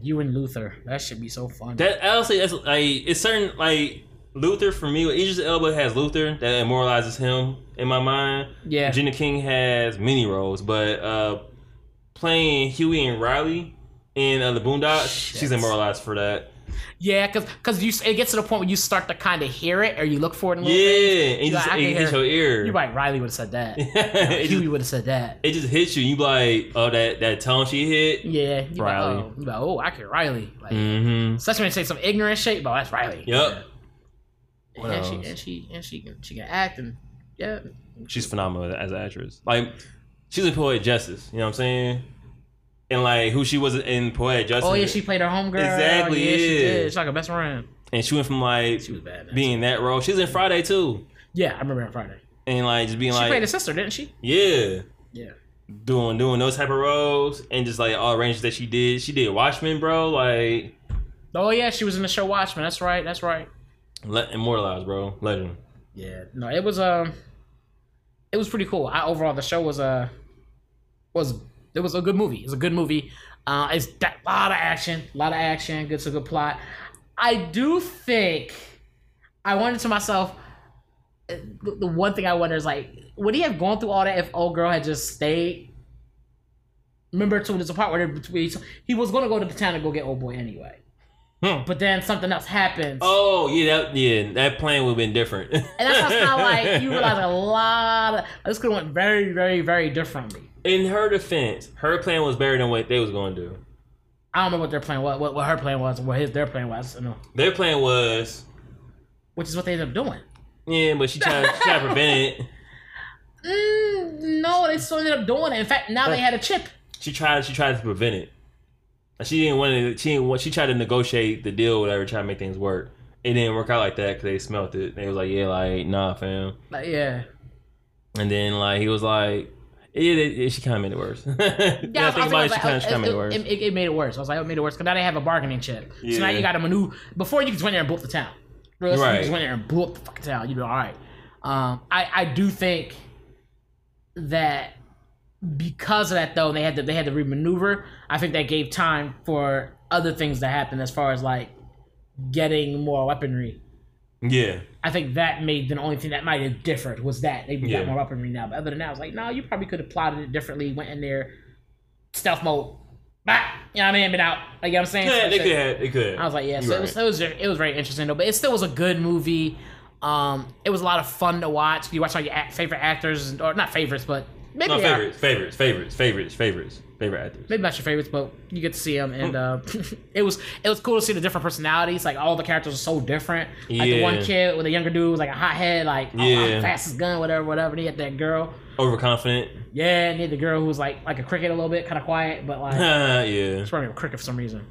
B: You and Luther. That should be so fun.
A: That honestly, that's like it's certain like Luther for me. Idris Elba has Luther that immortalizes him in my mind.
B: Yeah.
A: Gina King has many roles, but uh playing Huey and Riley in uh, the Boondocks,
B: Shit.
A: she's immortalized for that.
B: yeah, because because you it gets to the point where you start to kind of hear it or you look for it. In
A: Yeah,
B: little things.
A: and it just
B: like,
A: it
B: can
A: hits
B: hear-
A: your ear.
B: You're right. Riley would have said that. (laughs)
A: it,
B: Huey would have said that.
A: it just hits you. You be like, oh, that that tone she hit.
B: Yeah. You're like, oh, you're like, oh, I can Riley. Like,
A: Mm-hmm.
B: Especially when they say some ignorant shit, but that's Riley.
A: Yep.
B: Yeah.
A: What
B: and she and she and she can she can act and yeah.
A: She's phenomenal as an actress. Like, she's in Poetic Justice. You know what I'm saying? And like who she was in Poetic Justice.
B: Oh yeah, she played her homegirl.
A: Exactly,
B: Yeah, she did. She's like a best friend.
A: and she went from like
B: She was bad.
A: being that role. She was in Friday too,
B: yeah, I remember on Friday.
A: and like just being
B: She
A: like, she
B: played a sister, didn't she?
A: yeah,
B: Yeah.
A: doing doing those type of roles, and just like all ranges that she did. She did Watchmen, bro. Like
B: Oh yeah, she was in the show Watchmen. That's right. That's right.
A: le- immortalized, bro. Legend.
B: Yeah. No, it was um, it was pretty cool. I overall the show was a was it was a good movie. It was a good movie. Uh, it's a lot of action, a lot of action. Good, a good plot. I do think I wondered to myself. uh, The the one thing I wonder is like, would he have gone through all that if old girl had just stayed? Remember, too, there's a part where they- he was going to go to the town to go get old boy anyway,
A: Hmm.
B: but then something else happens.
A: Oh yeah, that yeah, that plan would have been different.
B: And that's kind of like you (laughs) realize a lot of this could have went very, very, very differently.
A: In her defense, her plan was better than what they was going to do.
B: I don't know what their plan was, what, what her plan was, what his their plan was, No.
A: Their plan was,
B: which is what they ended up doing.
A: yeah, but she tried, she tried to prevent it. (laughs)
B: Mm, no, they still ended up doing it. In fact, now they had a chip.
A: She tried, she tried to prevent it. She didn't want to. She didn't want. She tried to negotiate the deal, whatever, try to make things work. It didn't work out like that because they smelt it. They was like, yeah, like nah, fam.
B: Like, yeah,
A: And then like he was like, yeah, it, it- she kind of made it worse. (laughs) yeah,
B: yeah. I
A: think
B: was
A: about it,
B: like,
A: she kind of
B: it,
A: made it worse.
B: It, it- it made it worse. I was like, it made it worse because now they have a bargaining chip. So now you got to maneuver. Before you just went there and blew up the town.
A: Right.
B: You just went there and blew up the fucking town. You know, all right. Um, I I do think that because of that though, they had to they had to remaneuver. I think that gave time for other things to happen as far as like getting more weaponry.
A: Yeah,
B: I think that made the only thing that might have differed was that they
A: Yeah.
B: got more weaponry now. But other than that, I was like, no, you probably could have plotted it differently. Went in there, stealth mode, bah, you know what I mean? Been out. Like you know what I'm saying.
A: yeah,
B: So
A: they could have, they could.
B: I was like, yeah. So
A: You're
B: it was, it was it was very interesting though. But it still was a good movie. Um, it was a lot of fun to watch. You watch all your favorite actors, or not favorites, but maybe
A: no favorites, favorites, favorites, favorites, favorites, favorite actors.
B: maybe not your favorites, but you get to see them, and uh, (laughs) it was it was cool to see the different personalities. Like all the characters are so different. Like the one kid with the younger dude was like a hothead, like oh,
A: Yeah.
B: I'm fastest gun, whatever, whatever. And he had that girl,
A: Overconfident.
B: yeah, and he had the girl who was like like a cricket a little bit, kind of quiet, but like (laughs)
A: yeah.
B: it's probably a cricket for some reason.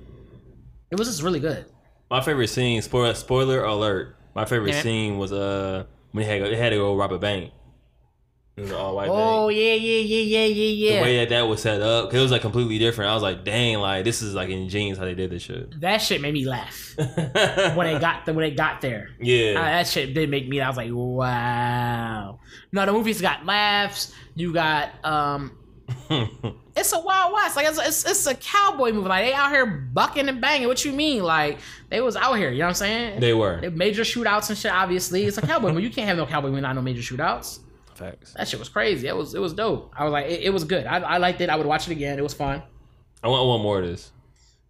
B: It was just really good.
A: My favorite scene, spoiler, spoiler alert. My favorite
B: Yeah.
A: scene was uh when he had, they had to go rob a bank. It was an all white
B: Oh
A: bank.
B: yeah, yeah, yeah, yeah, yeah,
A: The way that that was set up, it was like completely different. I was like, dang, like this is like ingenious how they did this shit.
B: that shit made me laugh (laughs) when they got the, when they got there.
A: Yeah,
B: that shit did make me. I was like, wow. No, the movie's got laughs. You got um. (laughs) It's a Wild West. Like it's, it's it's a cowboy movie. Like they out here bucking and banging. What you mean? Like they was out here. You know what I'm saying?
A: they were
B: They major shootouts and shit. Obviously, it's a cowboy movie. You can't have no cowboy movie without no major shootouts.
A: Facts.
B: That shit was crazy. It was it was dope. I was like, it, it was good. I, I liked it. I would watch it again. It was fun.
A: I want, I want more of this.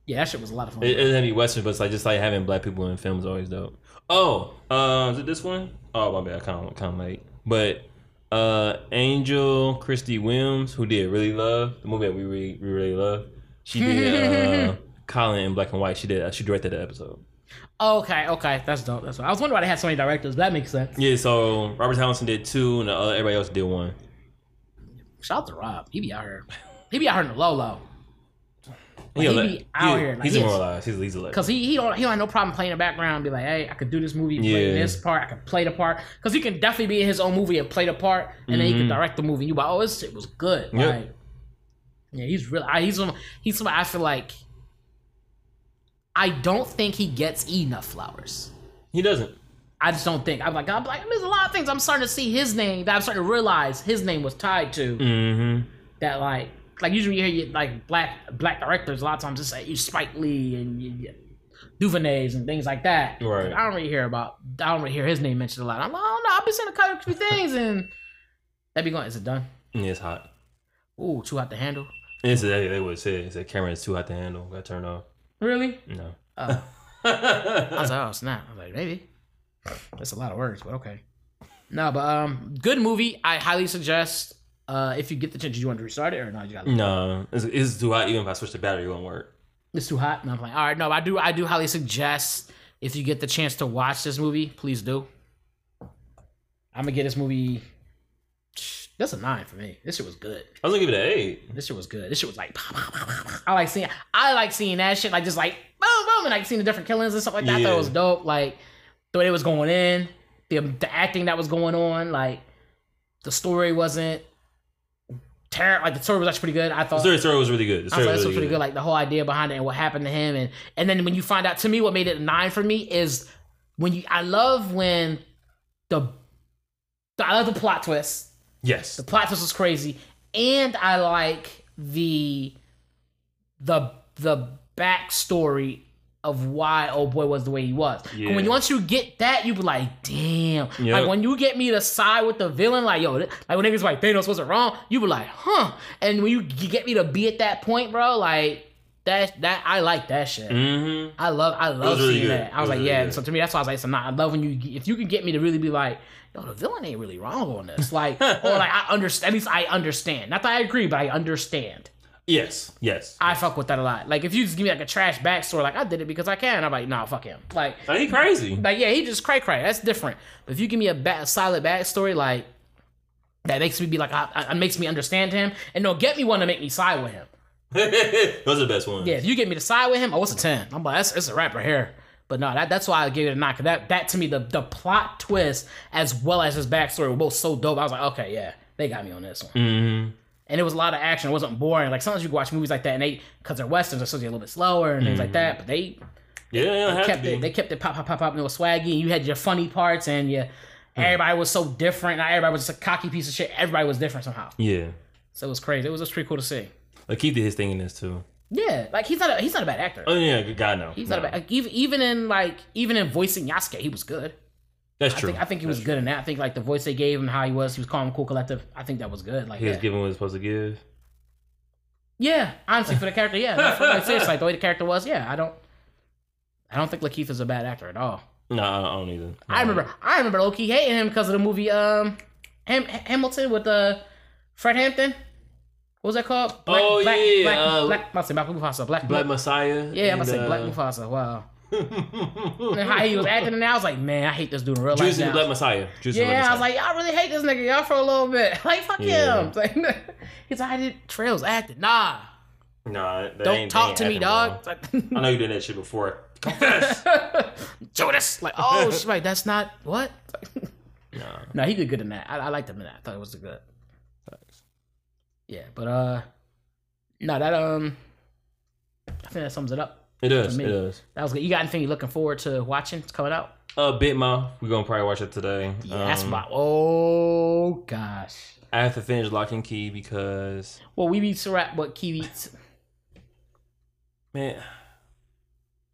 B: Yeah, that shit was a lot of fun.
A: It, it doesn't have to be western, but it's like just like having black people in films is always dope. Oh, uh, is it this one? Oh, my bad. I kind of kind of late, but uh, Angel Kristi Williams, who did really love the movie that we really we really love. She did (laughs) uh, Colin in black and white. She did. Uh, she directed the episode.
B: Okay, okay, that's dope. That's. Dope. I was wondering why they had so many directors. But that makes sense.
A: Yeah. So Robert Townsend did two, and uh, everybody else did one.
B: Shout out to Rob. He be out here. He be out here in the low low.
A: He,
B: he
A: le-
B: be out
A: he-
B: here like
A: he's
B: this.
A: immortalized. He's, he's a legend.
B: Cause he he don't he don't have no problem playing the background. and Be like, hey, I could do this movie, play
A: Yeah.
B: this part. I could play the part. Cause he can definitely be in his own movie and play the part, and then he can
A: Mhm.
B: direct the movie. You like, oh, this shit was good.
A: Yep.
B: Like, yeah, he's really I, he's he's somebody I feel like. I don't think he gets enough flowers.
A: He doesn't.
B: I just don't think. I'm like, I'm like, there's a lot of things I'm starting to see his name that I'm starting to realize his name was tied to.
A: Mm-hmm.
B: That like, like usually you hear you, like black black directors a lot of times just say you Spike Lee and you, you, Duvernay's and things like that.
A: Right.
B: I don't really hear about. I don't really hear his name mentioned a lot. I'm like, oh no, I've been seeing a couple few things and that be going. Is it done?
A: Yeah, it's hot.
B: Ooh, too hot to handle.
A: It's they, they would say it's a camera is too hot to handle. Got turned off.
B: Really?
A: No.
B: Uh, (laughs) I was like, oh snap. I was like, maybe. That's a lot of words, but okay. No, but um, good movie. I highly suggest. Uh, if you get the chance, you want to restart it or not? You got
A: no, it's, it's too hot. Even if I switch the battery, it won't work.
B: it's too hot. And I'm like, all right, no, I do, I do highly suggest if you get the chance to watch this movie, please do. I'm gonna get this movie. That's a nine for me. This shit was good.
A: I was gonna give it an eight.
B: This shit was good. This shit was like, (laughs) I like seeing, I like seeing that shit, like just like boom, boom, and like seeing the different killings and stuff like that. I thought it was dope. Like the way it was going in, the the acting that was going on, like the story wasn't terrible. Like the story was actually pretty good. I
A: The
B: thought.
A: story, story was really good. The
B: I
A: story
B: was like,
A: was
B: this was pretty good. Like the whole idea behind it and what happened to him, and and then when you find out, to me, what made it a nine for me is when you. I love when the, the I love the plot twist.
A: Yes.
B: The plot twist was crazy, and I like the the the backstory of why old boy was the way he was.
A: Yeah.
B: When once you get that, you be like, damn.
A: Yep.
B: Like when you get me to side with the villain, like yo, like when niggas like Thanos wasn't wrong, you be like, huh. And when you, you get me to be at that point, bro, like that that I like that shit.
A: Mm-hmm.
B: I love I love
A: really
B: seeing
A: good.
B: that. I was
A: was
B: like,
A: really
B: yeah.
A: good.
B: So to me, that's why I was like, so nah, I love when you if you can get me to really be like, yo, the villain ain't really wrong on this. (laughs) Like, or like I understand. At least I understand. Not that I agree, but I understand.
A: Yes. Yes.
B: I fuck with that a lot. Like if you just give me like a trash backstory, like I did it because I can. I'm like, nah, fuck him. Like,
A: Are you crazy?
B: like yeah, he just cray cray. That's different. But if you give me a, ba- a solid backstory, like that makes me be like, I, I, makes me understand him, and no, get me one to make me side with him. (laughs)
A: Those are the best ones.
B: Yeah, if you get me to side with him, oh, it's a ten. I'm like, that's it's a rapper here. But no, that, that's why I gave it a. 'cause that that to me, the the plot twist as well as his backstory were both so dope. I was like, okay, yeah, they got me on this one.
A: Mm-hmm.
B: And it was a lot of action. It wasn't boring. Like sometimes you can watch movies like that, and they because they're westerns, they're supposed to be a little bit slower and things like that. But they
A: Yeah, don't
B: kept it. They kept it pop pop pop pop. And it was swaggy. And you had your funny parts, and you everybody was so different. Not everybody was just a cocky piece of shit. Everybody was different somehow.
A: yeah.
B: So it was crazy. It was just pretty cool to see.
A: LaKeith did his thing in this too.
B: Yeah, like he's not a, he's not a bad actor.
A: Oh yeah, God no.
B: He's
A: no.
B: not a bad. Like, even even in like even in voicing Yasuke, he was good.
A: That's
B: I
A: true.
B: think I think he was good in that. I think like the voice they gave him, how he was, he was calm, cool, collective. I think that was good. Like
A: He was giving what he was supposed to give.
B: yeah, honestly for the character, yeah. No, for, like, seriously, like the way the character was, yeah. I don't, I don't think LaKeith is a bad actor at all.
A: No, I don't either.
B: I remember I remember Loki hating him because of the movie um Ham- Hamilton with uh Fred Hampton. What was that called?
A: Oh,
B: Black,
A: yeah,
B: Black,
A: uh,
B: Black, Black, Black Mufasa. Black,
A: Black Messiah.
B: Yeah, I'm gonna say Black
A: uh,
B: Mufasa. Wow. (laughs) And how he was acting, and I was like, man, I hate this dude in real life.
A: And
B: now.
A: the Black Messiah. Juice
B: Yeah,
A: Black
B: I was like, y'all really hate this nigga, y'all for a little bit. (laughs) Like, fuck
A: Yeah.
B: him. (laughs) Like, he's like, I did Trails acting. Nah,
A: Nah, that
B: don't talk to me, dog.
A: bro. I know you did that shit before. Confess.
B: Judas. Like, oh, she's like, that's not what.
A: nah.
B: no, he did good in that. I, I liked him in that. I thought it was good. Yeah, but uh, no, that um, I think that sums it up.
A: It does. It does.
B: That was good. You got anything you're looking forward to watching? It's coming out.
A: Uh, Big Mouth. We're gonna probably watch it today.
B: Yeah, that's
A: Um,
B: my. Oh gosh.
A: I have to finish Locke & Key because
B: Well, we beat Surat, but Key beats
A: man,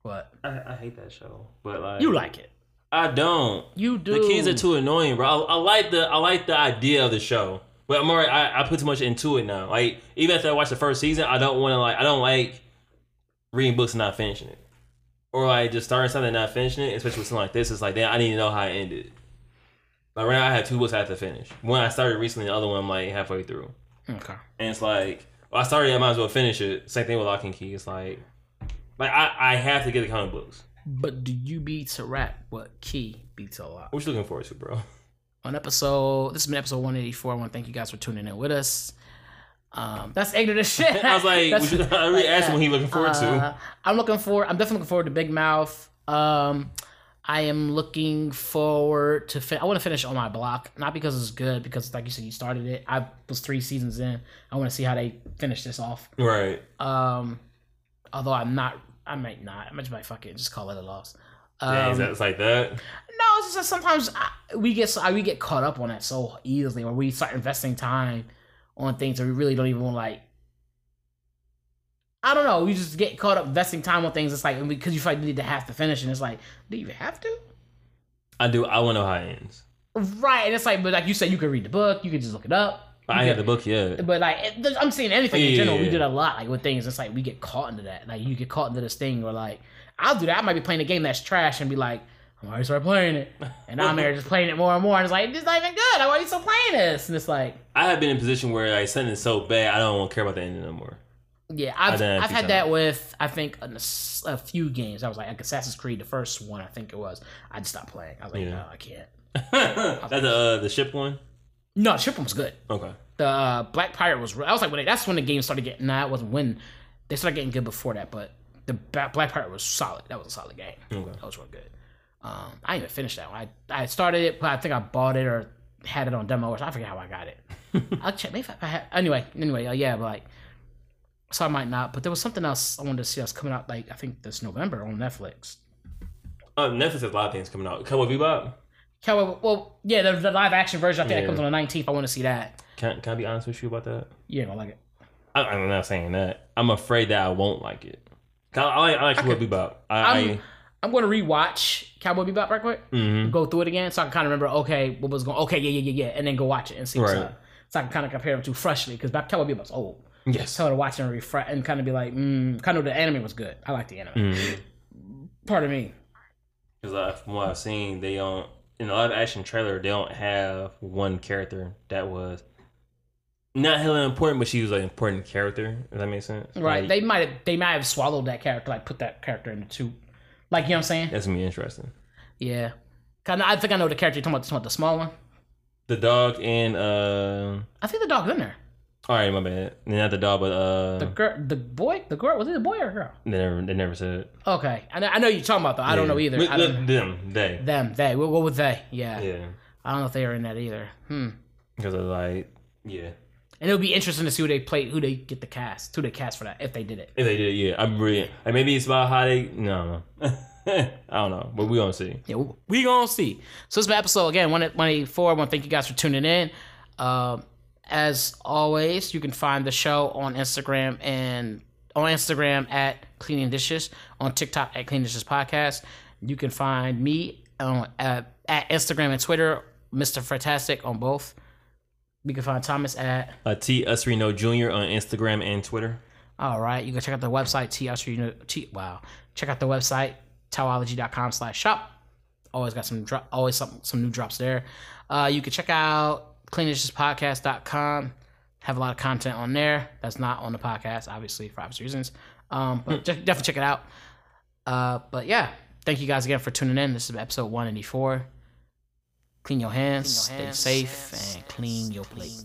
B: what?
A: I, I hate that show. But like,
B: You like it?
A: I don't.
B: You do.
A: The kids are too annoying, bro. I, I like the I like the idea of the show, but I'm already I, I put too much into it now. Like even after I watch the first season, I don't want to like I don't like reading books and not finishing it, or like just starting something and not finishing it. Especially with something like this, it's like damn, I need to know how it ended. Like right now, I have two books I have to finish. One I started recently, the other one I'm like halfway through,
B: Okay.
A: and it's like well, I started, I might as well finish it. Same thing with Locke & Key. It's like like I I have to get the comic books.
B: But do you beat Surat? What Key beats a lot?
A: What you looking forward to, bro? (laughs)
B: On episode, this has been episode 184. I want to thank you guys for tuning in with us. Um, that's ignorant as shit. (laughs)
A: I was like, (laughs)
B: That's-
A: should- I really asked him what he looking forward to.
B: uh, I'm looking forward. I'm definitely looking forward to Big Mouth. Um, I am looking forward to. Fin- I want to finish on my block, not because it's good, because like you said, you started it. I was three seasons in. I want to see how they finish this off.
A: Right.
B: Um, although I'm not. I might not. I might just fuck it. Just call it a loss. Um,
A: Yeah, is that- it's like that.
B: no, it's just that sometimes I, we get so- we get caught up on that so easily, where we start investing time on things that we really don't even want. Like, I don't know, we just get caught up investing time on things. It's like because you feel like you need to have to finish, and it's like, do you have to?
A: I do. I want to know how it ends.
B: Right, and it's like, but like you said, you could read the book, you could just look it up.
A: I ain't had the book yet.
B: But like, it, I'm saying anything in
A: Yeah,
B: general,
A: yeah,
B: we did a lot like with things. It's like we get caught into that. Like you get caught into this thing where like I'll do that. I might be playing a game that's trash and be like, I already started playing it, and I'm there just playing it more and more. And it's like, this is not even good. Why are you still playing this? And it's like,
A: I have been in a position where like something is so bad, I don't want to care about the ending no more.
B: yeah, I've
A: that
B: I've
A: few
B: had that with I think a, a few games. I was like, like Assassin's Creed, the first one, I think it was. I just stopped playing. I was like,
A: Yeah.
B: no, I can't. (laughs)
A: That's the uh, the ship one.
B: No, the ship one was good.
A: Okay.
B: the uh, Black Pirate was. I was like, when they, that's when the game started getting. Nah, it wasn't when they started getting good before that, but the Black Pirate was solid. That was a solid game.
A: Okay.
B: That was real good. Um, I didn't even finish that one. I I started it, but I think I bought it or had it on demo or I forget how I got it. (laughs) I'll check. Maybe I had. Anyway, anyway, uh, yeah, but like, so I might not. But there was something else I wanted to see that's coming out. Like I think this November on Netflix.
A: Uh, Netflix has a lot of things coming out. Cowboy Bebop.
B: Cowboy, well, yeah, the, the live action version. I think
A: Yeah.
B: that comes on the nineteenth. I want to see that.
A: Can Can I be honest with you about that?
B: Yeah, I like it.
A: I, I'm not saying that. I'm afraid that I won't like it. I, I, like Cowboy Bebop. I,
B: I'm-
A: I
B: I'm going to rewatch Cowboy Bebop right quick.
A: mhm.
B: go through it again so I can kind of remember, okay, what was going okay, yeah, yeah, yeah, yeah, and then go watch it and see what's
A: Right.
B: up. So I can kind of compare them to freshly because Cowboy Bebop's old.
A: yes.
B: So to watch and refresh and kind of be like, mm, kind of the anime was good. I like the anime.
A: Mhm.
B: Part of me.
A: Because from what I've seen, they don't in the live action trailer. They don't have one character that was not hella important, but she was an important character. Does that make sense?
B: Right.
A: Like,
B: they might have they might have swallowed that character, like put that character into two. Like you know what I'm saying?
A: that's gonna be interesting.
B: Yeah. Kind of. I think I know the character you're talking about. Talking about the small one.
A: The dog and uh,
B: I think the dog's in there.
A: all right, my bad. Not the dog, but uh,
B: The girl, the boy, the girl. Was it a boy or a girl?
A: they never they never said. It.
B: Okay. I know, I know you're talking about though. I don't know either. Don't,
A: them, they.
B: them, they. Go with they. Yeah.
A: Yeah,
B: I don't know if they are in that either. Hmm.
A: because of like yeah.
B: And it'll be interesting to see who they play, who they get the cast, who they cast for that, if they did it.
A: If they did, yeah, I'm really. Maybe it's about how they. No, no. (laughs) I don't know, but we gonna see.
B: Yeah, we- gonna see. So this is my episode again, one one eighty four. I want to thank you guys for tuning in. Um, as always, you can find the show on Instagram and on Instagram at Cleaning Dishes, on TikTok at Clean Dishes Podcast. You can find me on at, at Instagram and Twitter, Mr. Fantastic on both. You can find Thomas at
A: Uh, T Usrino Jr. on Instagram and Twitter.
B: All right. You can check out the website, TLC, T, wow. Check out the website, towology.com slash shop. Always got some, dro- always some, some new drops there. Uh, you can check out cleandishespodcast.com. Have a lot of content on there. That's not on the podcast, obviously, for obvious reasons. Um, but just, definitely check it out. Uh, but yeah, thank you guys again for tuning in. This is episode 184. Clean your hands, stay safe, and clean your plate.